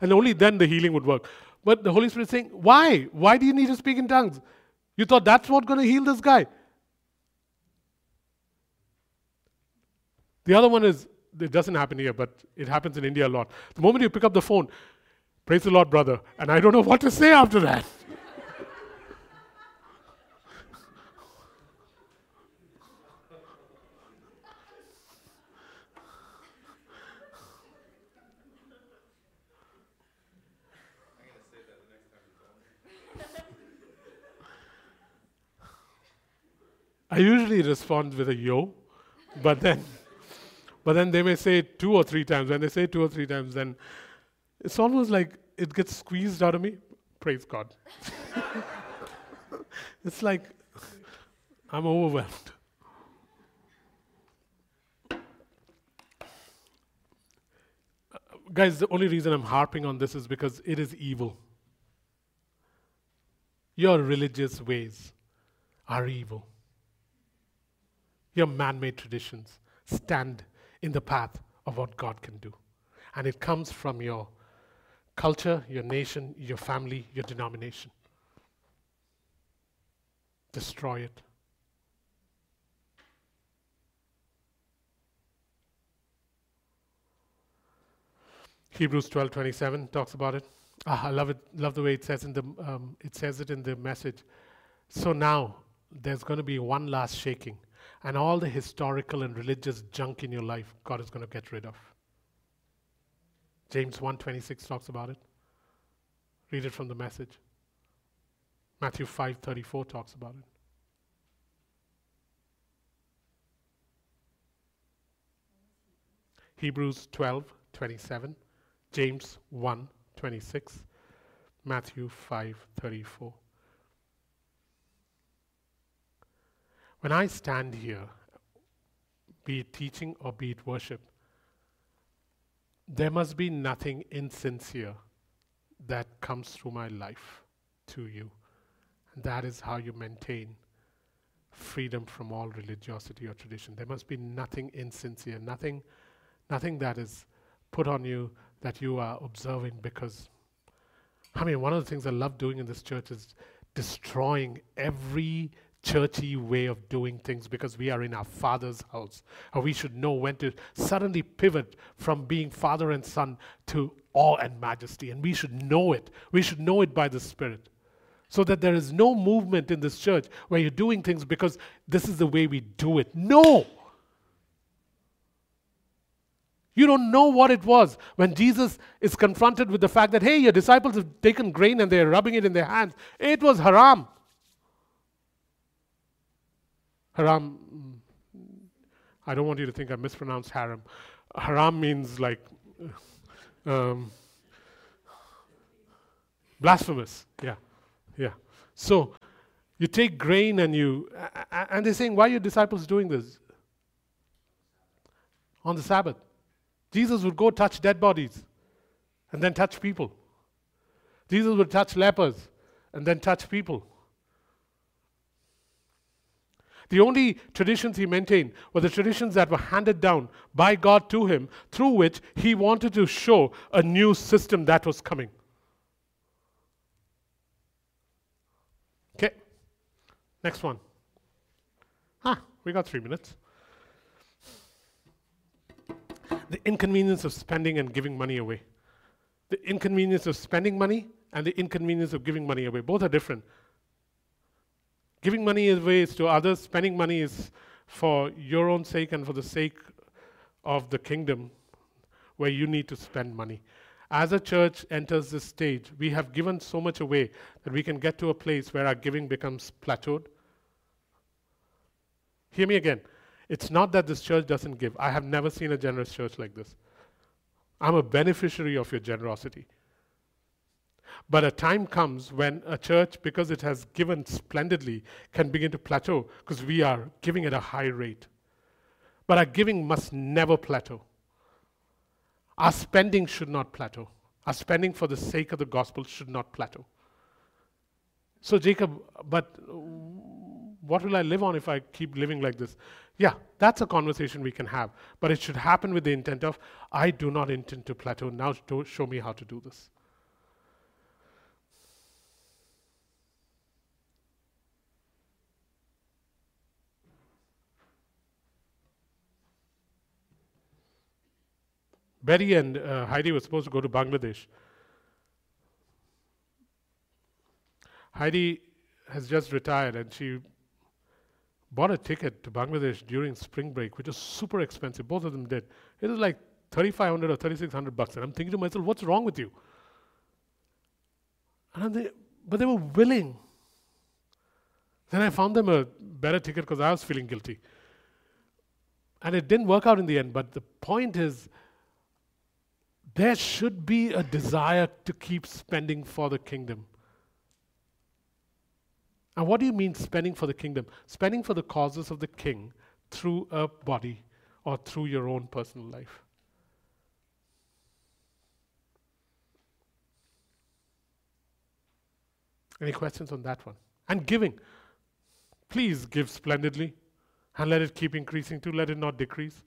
and only then the healing would work. But the Holy Spirit is saying, Why? Why do you need to speak in tongues? You thought that's what's going to heal this guy. The other one is it doesn't happen here, but it happens in India a lot. The moment you pick up the phone, praise the Lord, brother, and I don't know what to say after that. I usually respond with a yo, but then *laughs* but then they may say two or three times. When they say two or three times, then it's almost like it gets squeezed out of me. Praise God. *laughs* it's like I'm overwhelmed. Guys, the only reason I'm harping on this is because it is evil. Your religious ways are evil. Your man made traditions stand in the path of what God can do. And it comes from your culture, your nation, your family, your denomination. Destroy it. Hebrews 12:27 talks about it. Ah, I love it. Love the way it says in the um, it says it in the message. So now there's going to be one last shaking and all the historical and religious junk in your life God is going to get rid of. James 1:26 talks about it. Read it from the message. Matthew 5:34 talks about it. Hebrews 12:27 James 1 26, Matthew 5 When I stand here, be it teaching or be it worship, there must be nothing insincere that comes through my life to you. And that is how you maintain freedom from all religiosity or tradition. There must be nothing insincere, nothing, nothing that is put on you that you are observing because I mean one of the things I love doing in this church is destroying every churchy way of doing things because we are in our father's house. Or we should know when to suddenly pivot from being father and son to awe and majesty. And we should know it. We should know it by the Spirit. So that there is no movement in this church where you're doing things because this is the way we do it. No! You don't know what it was when Jesus is confronted with the fact that, hey, your disciples have taken grain and they're rubbing it in their hands. It was haram. Haram, I don't want you to think I mispronounced haram. Haram means like um, blasphemous. Yeah, yeah. So you take grain and you, and they're saying, why are your disciples doing this? On the Sabbath. Jesus would go touch dead bodies and then touch people. Jesus would touch lepers and then touch people. The only traditions he maintained were the traditions that were handed down by God to him, through which he wanted to show a new system that was coming. Okay, next one. Ah, we got three minutes. The inconvenience of spending and giving money away. The inconvenience of spending money and the inconvenience of giving money away. Both are different. Giving money away is to others, spending money is for your own sake and for the sake of the kingdom where you need to spend money. As a church enters this stage, we have given so much away that we can get to a place where our giving becomes plateaued. Hear me again. It's not that this church doesn't give. I have never seen a generous church like this. I'm a beneficiary of your generosity. But a time comes when a church, because it has given splendidly, can begin to plateau because we are giving at a high rate. But our giving must never plateau. Our spending should not plateau. Our spending for the sake of the gospel should not plateau. So, Jacob, but what will I live on if I keep living like this? Yeah, that's a conversation we can have. But it should happen with the intent of, I do not intend to plateau. Now, show me how to do this. Betty and uh, Heidi were supposed to go to Bangladesh. Heidi has just retired and she bought a ticket to Bangladesh during spring break, which is super expensive. Both of them did. It was like 3,500 or 3,600 bucks. And I'm thinking to myself, what's wrong with you? And they, but they were willing. Then I found them a better ticket because I was feeling guilty. And it didn't work out in the end. But the point is, there should be a desire to keep spending for the kingdom. And what do you mean spending for the kingdom? Spending for the causes of the king through a body or through your own personal life. Any questions on that one? And giving. Please give splendidly and let it keep increasing too, let it not decrease.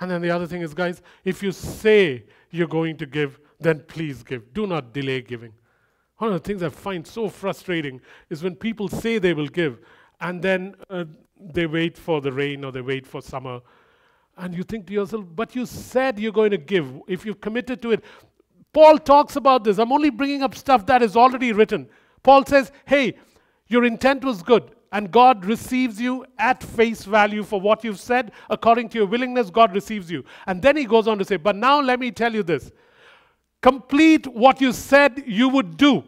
And then the other thing is, guys, if you say you're going to give, then please give. Do not delay giving. One of the things I find so frustrating is when people say they will give and then uh, they wait for the rain or they wait for summer. And you think to yourself, but you said you're going to give. If you've committed to it, Paul talks about this. I'm only bringing up stuff that is already written. Paul says, hey, your intent was good and God receives you at face value for what you've said. According to your willingness, God receives you. And then he goes on to say, But now let me tell you this complete what you said you would do.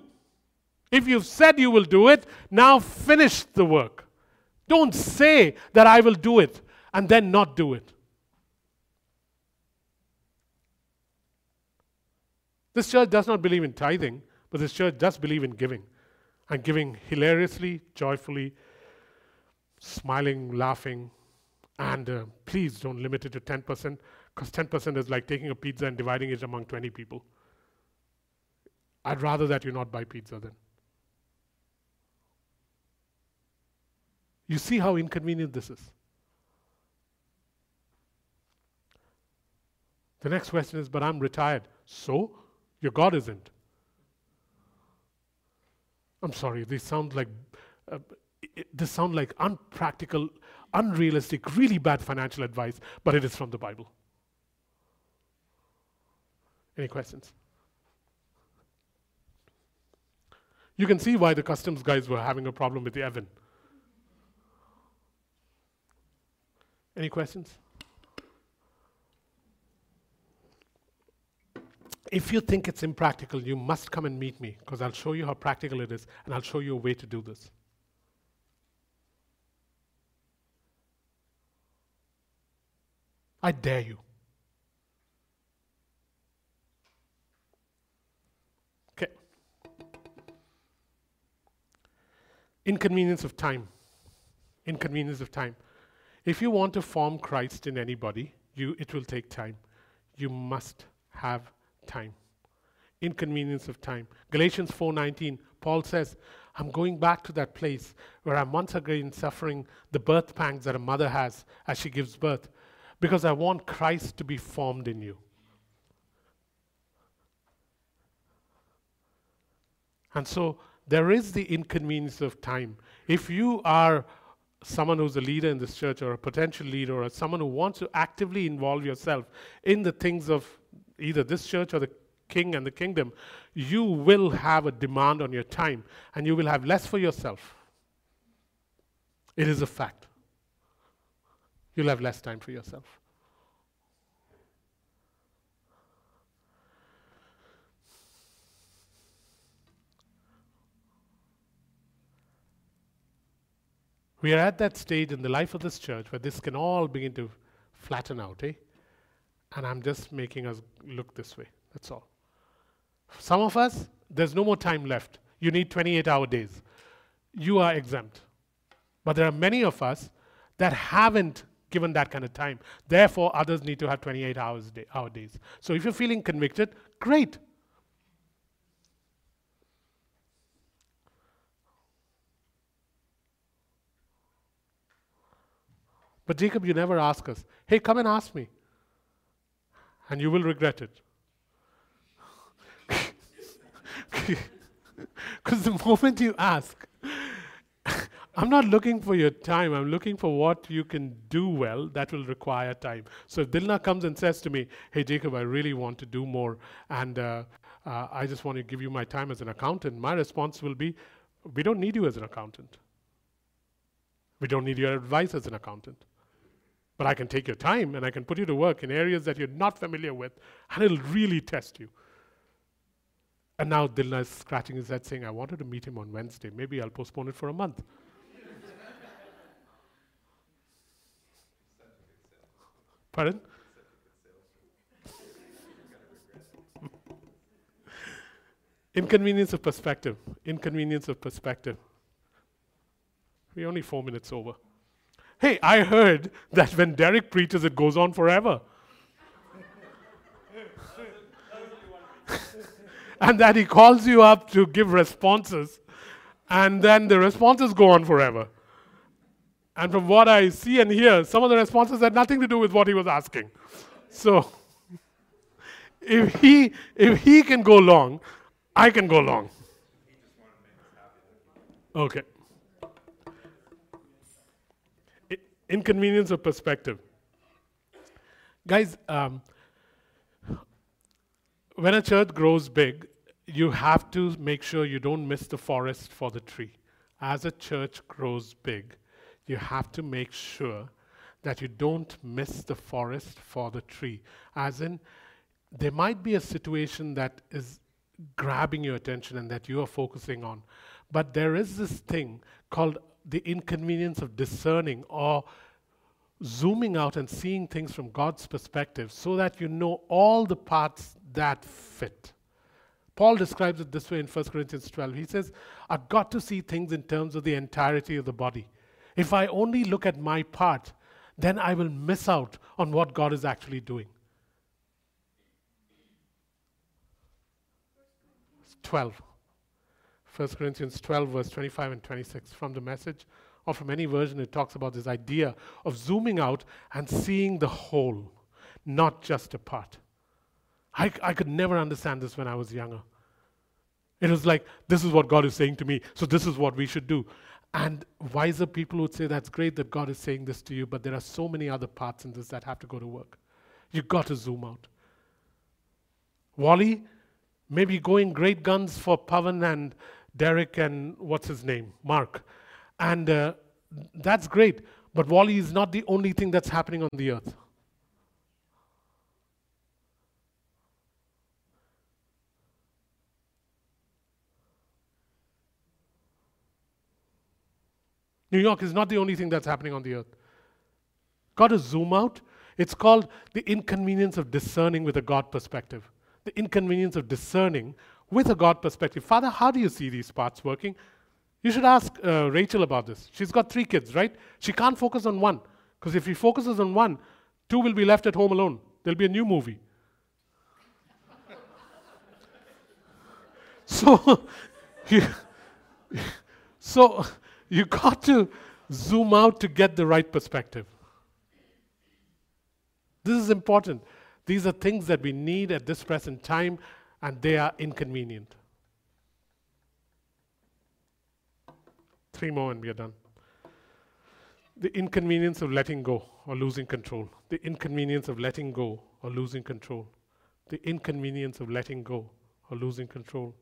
If you've said you will do it, now finish the work. Don't say that I will do it and then not do it. This church does not believe in tithing, but this church does believe in giving. And giving hilariously, joyfully, smiling, laughing. And uh, please don't limit it to 10%, because 10% is like taking a pizza and dividing it among 20 people. I'd rather that you not buy pizza then. You see how inconvenient this is. The next question is, but I'm retired. So? Your God isn't. I'm sorry, these sound like uh, it, this sound like unpractical, unrealistic, really bad financial advice, but it is from the Bible. Any questions? You can see why the customs guys were having a problem with the Evan. Any questions? If you think it's impractical, you must come and meet me because I'll show you how practical it is and I'll show you a way to do this. I dare you. Okay. Inconvenience of time. Inconvenience of time. If you want to form Christ in anybody, you, it will take time. You must have time. Inconvenience of time. Galatians 4:19, Paul says, I'm going back to that place where I'm once again suffering the birth pangs that a mother has as she gives birth, because I want Christ to be formed in you. And so there is the inconvenience of time. If you are someone who's a leader in this church or a potential leader or someone who wants to actively involve yourself in the things of either this church or the king and the kingdom, you will have a demand on your time and you will have less for yourself. It is a fact. You'll have less time for yourself. We are at that stage in the life of this church where this can all begin to flatten out, eh? And I'm just making us look this way. That's all. Some of us, there's no more time left. You need 28 hour days. You are exempt. But there are many of us that haven't given that kind of time. Therefore, others need to have 28 hours day, hour days. So if you're feeling convicted, great. But Jacob, you never ask us, hey, come and ask me. And you will regret it. *laughs* Because the moment you ask, I'm not looking for your time. I'm looking for what you can do well that will require time. So if Dilna comes and says to me, Hey, Jacob, I really want to do more, and uh, uh, I just want to give you my time as an accountant, my response will be, We don't need you as an accountant. We don't need your advice as an accountant. But I can take your time and I can put you to work in areas that you're not familiar with, and it'll really test you. And now Dilna is scratching his head saying, I wanted to meet him on Wednesday. Maybe I'll postpone it for a month. Pardon? Inconvenience of perspective. Inconvenience of perspective. We're only four minutes over. Hey, I heard that when Derek preaches, it goes on forever. *laughs* and that he calls you up to give responses, and then the responses go on forever. And from what I see and hear, some of the responses had nothing to do with what he was asking. So, *laughs* if he, if he can go long, I can go long. Okay. inconvenience of perspective. Guys, um, when a church grows big, you have to make sure you don't miss the forest for the tree. As a church grows big, you have to make sure that you don't miss the forest for the tree. As in, there might be a situation that is grabbing your attention and that you are focusing on, but there is this thing called the inconvenience of discerning or zooming out and seeing things from God's perspective so that you know all the parts that fit. Paul describes it this way in 1 Corinthians 12. He says, I've got to see things in terms of the entirety of the body. If I only look at my part, then I will miss out on what God is actually doing. 12. 1 Corinthians 12, verse 25 and 26. From the message, or from any version, it talks about this idea of zooming out and seeing the whole, not just a part. I, I could never understand this when I was younger. It was like, this is what God is saying to me, so this is what we should do. And wiser people would say, that's great that God is saying this to you, but there are so many other parts in this that have to go to work. You've got to zoom out. Wally, maybe going great guns for Pavan and Derek and what's his name? Mark. And uh, that's great, but Wally is not the only thing that's happening on the earth. New York is not the only thing that's happening on the earth. Got to zoom out. It's called the inconvenience of discerning with a God perspective. The inconvenience of discerning with a God perspective. Father, how do you see these parts working? You should ask uh, Rachel about this. She's got three kids, right? She can't focus on one. Because if she focuses on one, two will be left at home alone. There'll be a new movie. *laughs* so, *laughs* *laughs* so you got to zoom out to get the right perspective. This is important. These are things that we need at this present time, and they are inconvenient. Three more, and we are done. The inconvenience of letting go or losing control. The inconvenience of letting go or losing control. The inconvenience of letting go or losing control.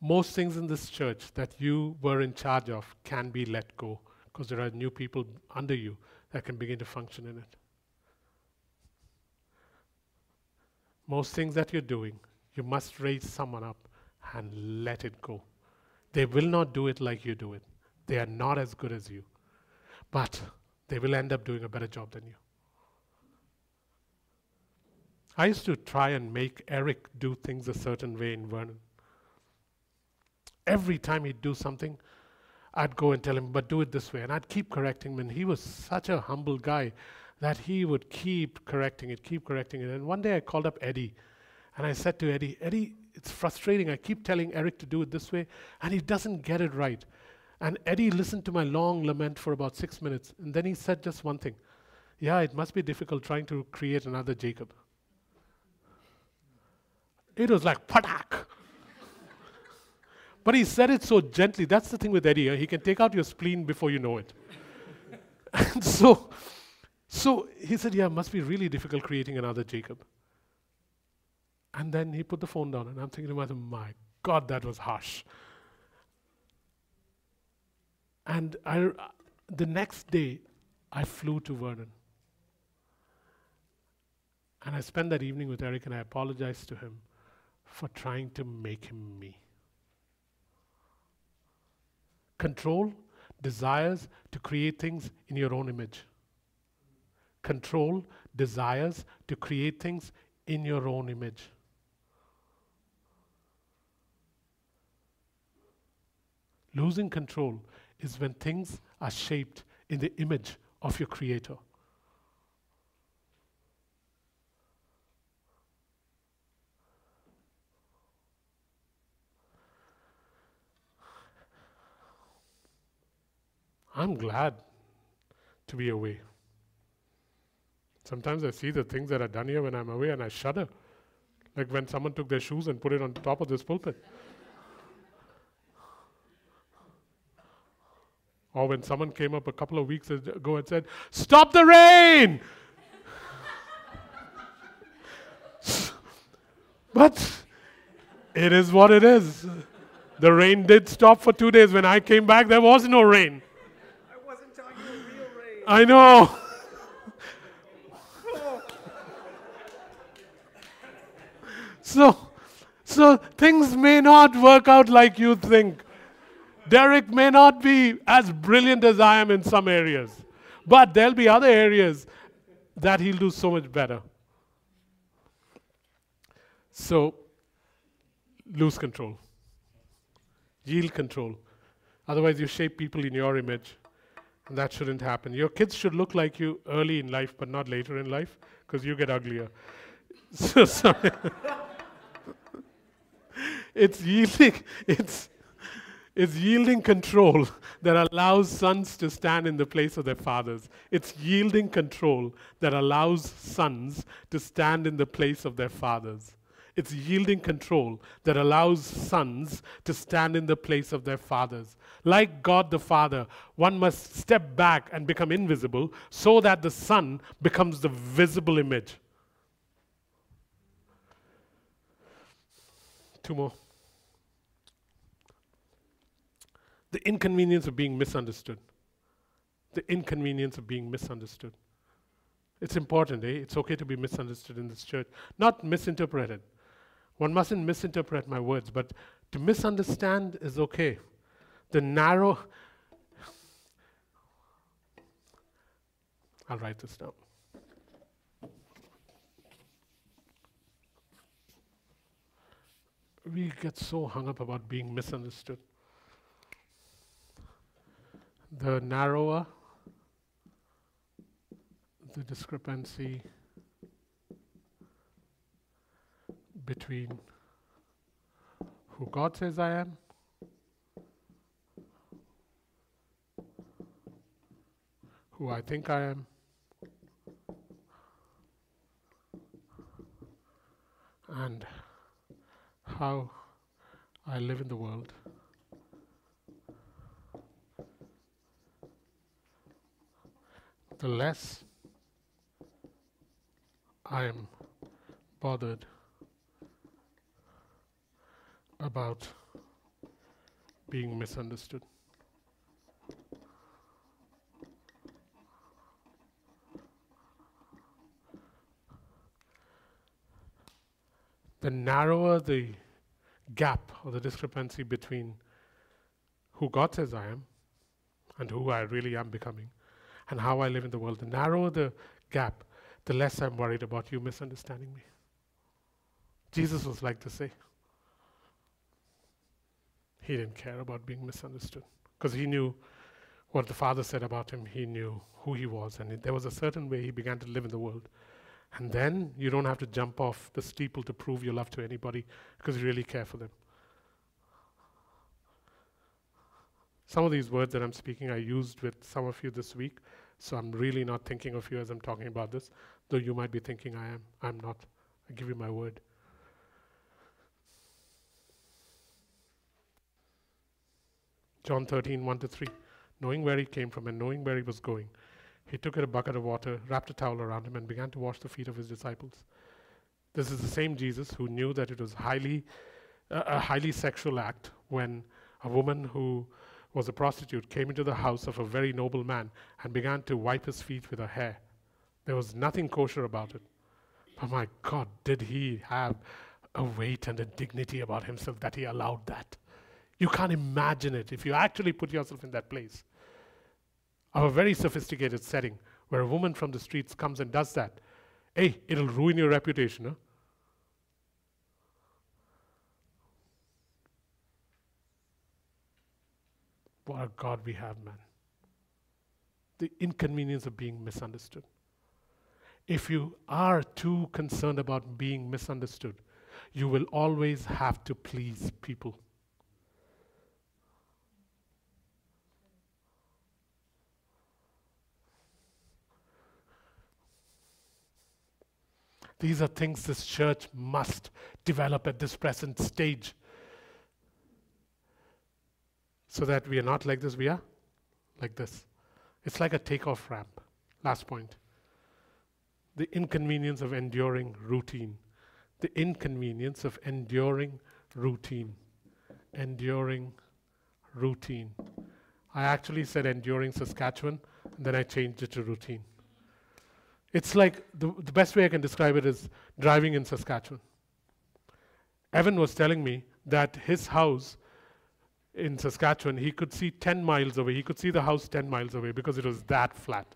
Most things in this church that you were in charge of can be let go because there are new people under you that can begin to function in it. Most things that you're doing, you must raise someone up and let it go. They will not do it like you do it. They are not as good as you. But they will end up doing a better job than you. I used to try and make Eric do things a certain way in Vernon every time he'd do something, I'd go and tell him, but do it this way. And I'd keep correcting him. And he was such a humble guy that he would keep correcting it, keep correcting it. And one day I called up Eddie and I said to Eddie, Eddie, it's frustrating. I keep telling Eric to do it this way and he doesn't get it right. And Eddie listened to my long lament for about six minutes. And then he said just one thing Yeah, it must be difficult trying to create another Jacob. It was like, patak! But he said it so gently. That's the thing with Eddie. Eh? He can take out your spleen before you know it. and *laughs* so, so he said, Yeah, it must be really difficult creating another Jacob. And then he put the phone down, and I'm thinking to myself, My God, that was harsh. And I, the next day, I flew to Vernon. And I spent that evening with Eric, and I apologized to him for trying to make him me. Control desires to create things in your own image. Control desires to create things in your own image. Losing control is when things are shaped in the image of your Creator. I'm glad to be away. Sometimes I see the things that are done here when I'm away and I shudder. Like when someone took their shoes and put it on top of this pulpit. or when someone came up a couple of weeks ago and said, Stop the rain! *laughs* but it is what it is. The rain did stop for two days. When I came back, there was no rain. I know. so, so things may not work out like you think. Derek may not be as brilliant as I am in some areas, but there'll be other areas that he'll do so much better. So, lose control, yield control. Otherwise, you shape people in your image, that shouldn't happen. Your kids should look like you early in life, but not later in life, because you get uglier. *laughs* So, sorry. *laughs* it's yielding, *laughs* it's, it's yielding control that allows sons to stand in the place of their fathers. It's yielding control that allows sons to stand in the place of their fathers. It's yielding control that allows sons to stand in the place of their fathers. Like God the Father, one must step back and become invisible so that the Son becomes the visible image. Two more. The inconvenience of being misunderstood. The inconvenience of being misunderstood. It's important, eh? It's okay to be misunderstood in this church, not misinterpreted. One mustn't misinterpret my words, but to misunderstand is okay. The narrow. I'll write this down. We get so hung up about being misunderstood. The narrower the discrepancy between who God says I am who I think I am and how I live in the world. The less I am bothered about being misunderstood. The narrower the gap or the discrepancy between who God says I am and who I really am becoming and how I live in the world, the narrower the gap, the less I'm worried about you misunderstanding me. Jesus was like to say. He didn't care about being misunderstood because he knew what the Father said about him. He knew who he was, and it, there was a certain way he began to live in the world. And then you don't have to jump off the steeple to prove your love to anybody because you really care for them. Some of these words that I'm speaking I used with some of you this week, so I'm really not thinking of you as I'm talking about this, though you might be thinking I am. I'm not. I give you my word. John 13, 1 to 3. Knowing where he came from and knowing where he was going, he took a bucket of water, wrapped a towel around him, and began to wash the feet of his disciples. This is the same Jesus who knew that it was highly, uh, a highly sexual act when a woman who was a prostitute came into the house of a very noble man and began to wipe his feet with her hair. There was nothing kosher about it. But my God, did he have a weight and a dignity about himself that he allowed that? You can't imagine it if you actually put yourself in that place. Of a very sophisticated setting where a woman from the streets comes and does that. Hey, it'll ruin your reputation. Huh? What a God we have, man. The inconvenience of being misunderstood. If you are too concerned about being misunderstood, you will always have to please people. These are things this church must develop at this present stage. So that we are not like this, we are like this. It's like a takeoff ramp. Last point. The inconvenience of enduring routine. The inconvenience of enduring routine. Enduring routine. I actually said enduring Saskatchewan, and then I changed it to routine. It's like the, the best way I can describe it is driving in Saskatchewan. Evan was telling me that his house in Saskatchewan, he could see 10 miles away. He could see the house 10 miles away because it was that flat.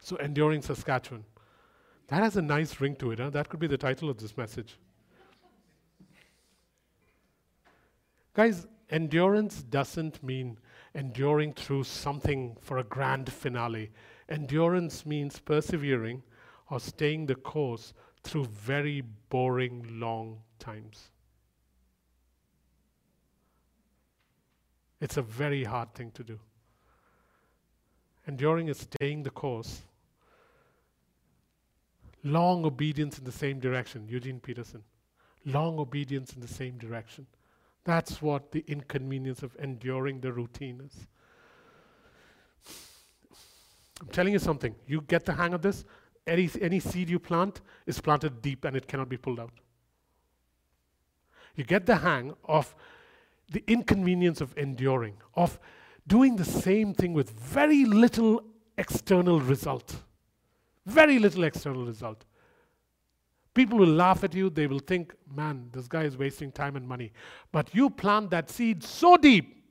So, enduring Saskatchewan. That has a nice ring to it. Huh? That could be the title of this message. Guys, endurance doesn't mean enduring through something for a grand finale. Endurance means persevering or staying the course through very boring long times. It's a very hard thing to do. Enduring is staying the course. Long obedience in the same direction, Eugene Peterson. Long obedience in the same direction. That's what the inconvenience of enduring the routine is. I'm telling you something. You get the hang of this, any, any seed you plant is planted deep and it cannot be pulled out. You get the hang of the inconvenience of enduring, of doing the same thing with very little external result. Very little external result. People will laugh at you, they will think, man, this guy is wasting time and money. But you plant that seed so deep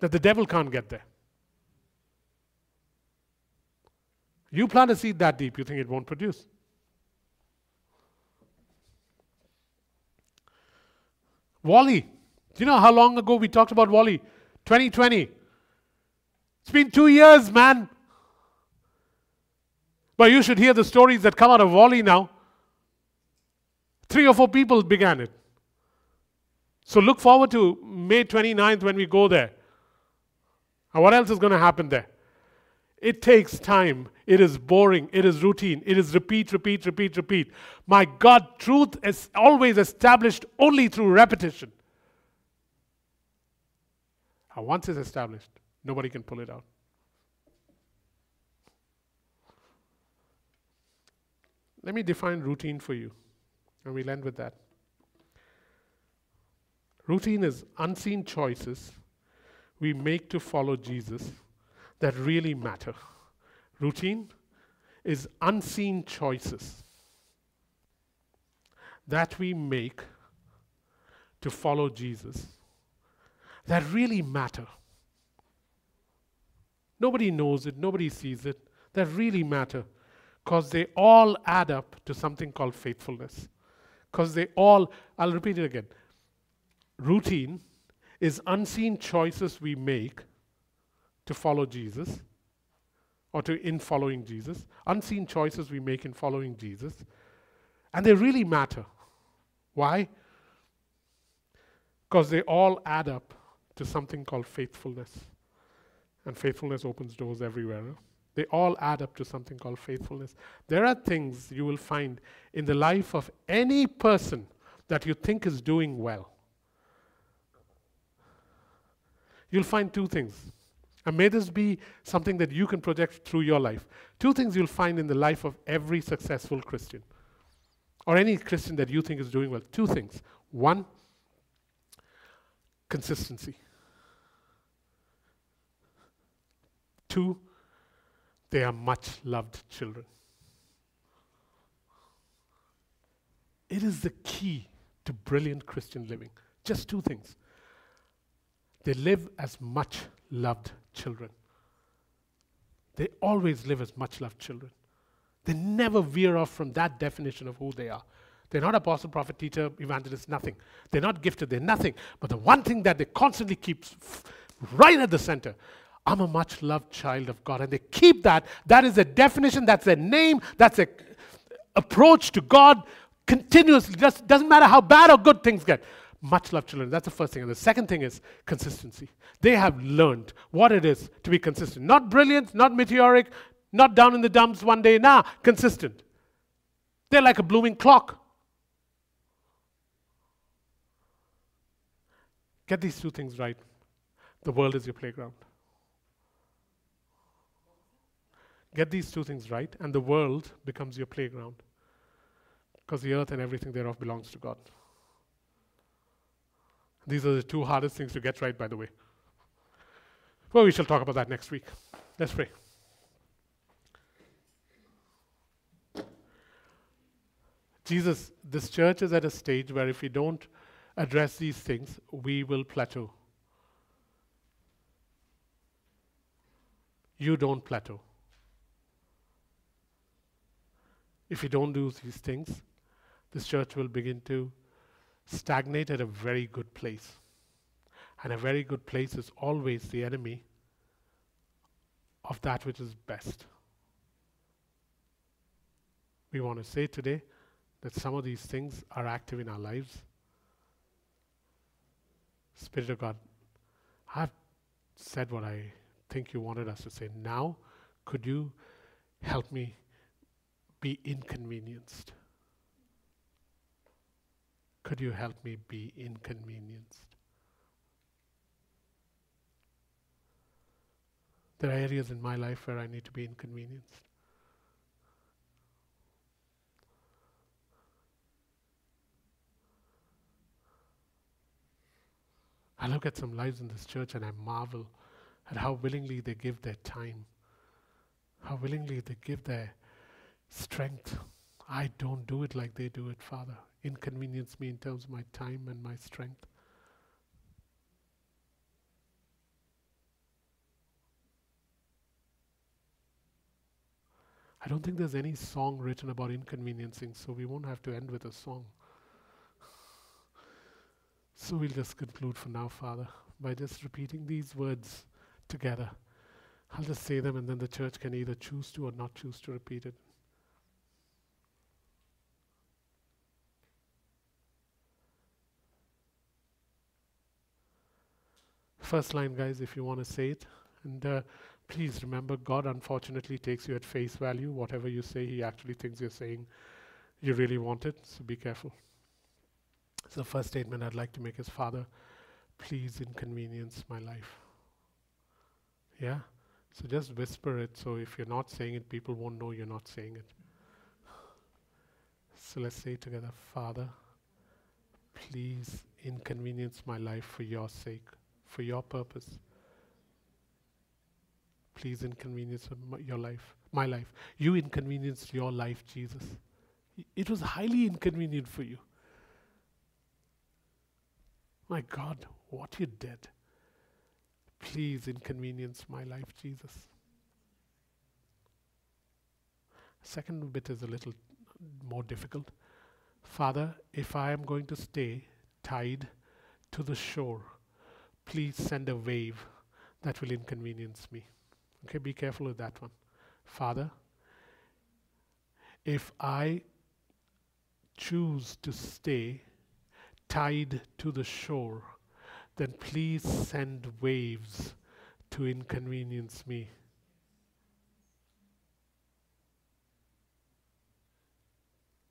that the devil can't get there. You plant a seed that deep, you think it won't produce. WALL-E. Do you know how long ago we talked about WALL-E? 2020. It's been two years, man. But you should hear the stories that come out of WALL-E now. Three or four people began it. So look forward to May 29th when we go there. And what else is going to happen there? It takes time. It is boring. It is routine. It is repeat, repeat, repeat, repeat. My God, truth is always established only through repetition. And once it's established, nobody can pull it out. Let me define routine for you, and we'll end with that. Routine is unseen choices we make to follow Jesus that really matter. Routine is unseen choices that we make to follow Jesus that really matter. Nobody knows it, nobody sees it, that really matter because they all add up to something called faithfulness. Because they all, I'll repeat it again routine is unseen choices we make to follow Jesus or to in following Jesus, unseen choices we make in following Jesus, and they really matter. Why? Because they all add up to something called faithfulness. And faithfulness opens doors everywhere. They all add up to something called faithfulness. There are things you will find in the life of any person that you think is doing well. You'll find two things. And may this be something that you can project through your life. Two things you'll find in the life of every successful Christian, or any Christian that you think is doing well. Two things. One, consistency. Two, they are much loved children. It is the key to brilliant Christian living. Just two things. They live as much loved children. They always live as much loved children. They never veer off from that definition of who they are. They're not apostle, prophet, teacher, evangelist, nothing. They're not gifted, they're nothing. But the one thing that they constantly keep right at the center I'm a much loved child of God. And they keep that. That is a definition, that's a name, that's an approach to God continuously. Just doesn't matter how bad or good things get. Much loved children. That's the first thing. And the second thing is consistency. They have learned what it is to be consistent. Not brilliant, not meteoric, not down in the dumps one day. Nah, consistent. They're like a blooming clock. Get these two things right. The world is your playground. Get these two things right, and the world becomes your playground. Because the earth and everything thereof belongs to God. These are the two hardest things to get right, by the way. Well, we shall talk about that next week. Let's pray. Jesus, this church is at a stage where if we don't address these things, we will plateau. You don't plateau. If you don't do these things, this church will begin to stagnate at a very good place. And a very good place is always the enemy of that which is best. We want to say today that some of these things are active in our lives. Spirit of God, I've said what I think you wanted us to say. Now, could you help me be inconvenienced? Could you help me be inconvenienced? There are areas in my life where I need to be inconvenienced. I look at some lives in this church and I marvel at how willingly they give their time, how willingly they give their strength. I don't do it like they do it, Father. Inconvenience me in terms of my time and my strength. I don't think there's any song written about inconveniencing, so we won't have to end with a song. So we'll just conclude for now, Father, by just repeating these words together. I'll just say them, and then the church can either choose to or not choose to repeat it. First line, guys, if you want to say it. And uh, please remember, God unfortunately takes you at face value. Whatever you say, He actually thinks you're saying you really want it. So be careful. So, the first statement I'd like to make is Father, please inconvenience my life. Yeah? So just whisper it so if you're not saying it, people won't know you're not saying it. So let's say together Father, please inconvenience my life for your sake, for your purpose. Please inconvenience your life, my life. You inconvenienced your life, Jesus. It was highly inconvenient for you. My God, what you did. Please inconvenience my life, Jesus. Second bit is a little more difficult. Father, if I am going to stay tied to the shore, please send a wave that will inconvenience me. Okay, be careful with that one. Father, if I choose to stay tied to the shore, then please send waves to inconvenience me.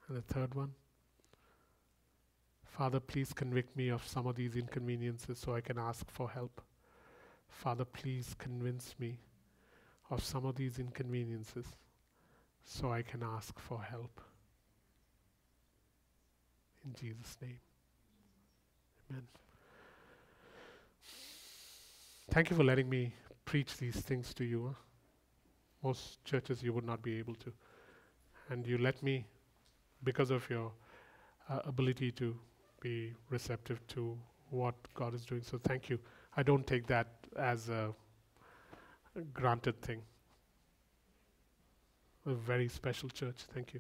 And the third one, Father, please convict me of some of these inconveniences so I can ask for help. Father, please convince me of some of these inconveniences so I can ask for help. In Jesus' name. Amen. Thank you for letting me preach these things to you. Most churches you would not be able to. And you let me, because of your uh, ability to be receptive to what God is doing. So thank you. I don't take that as a, granted thing. A very special church. Thank you.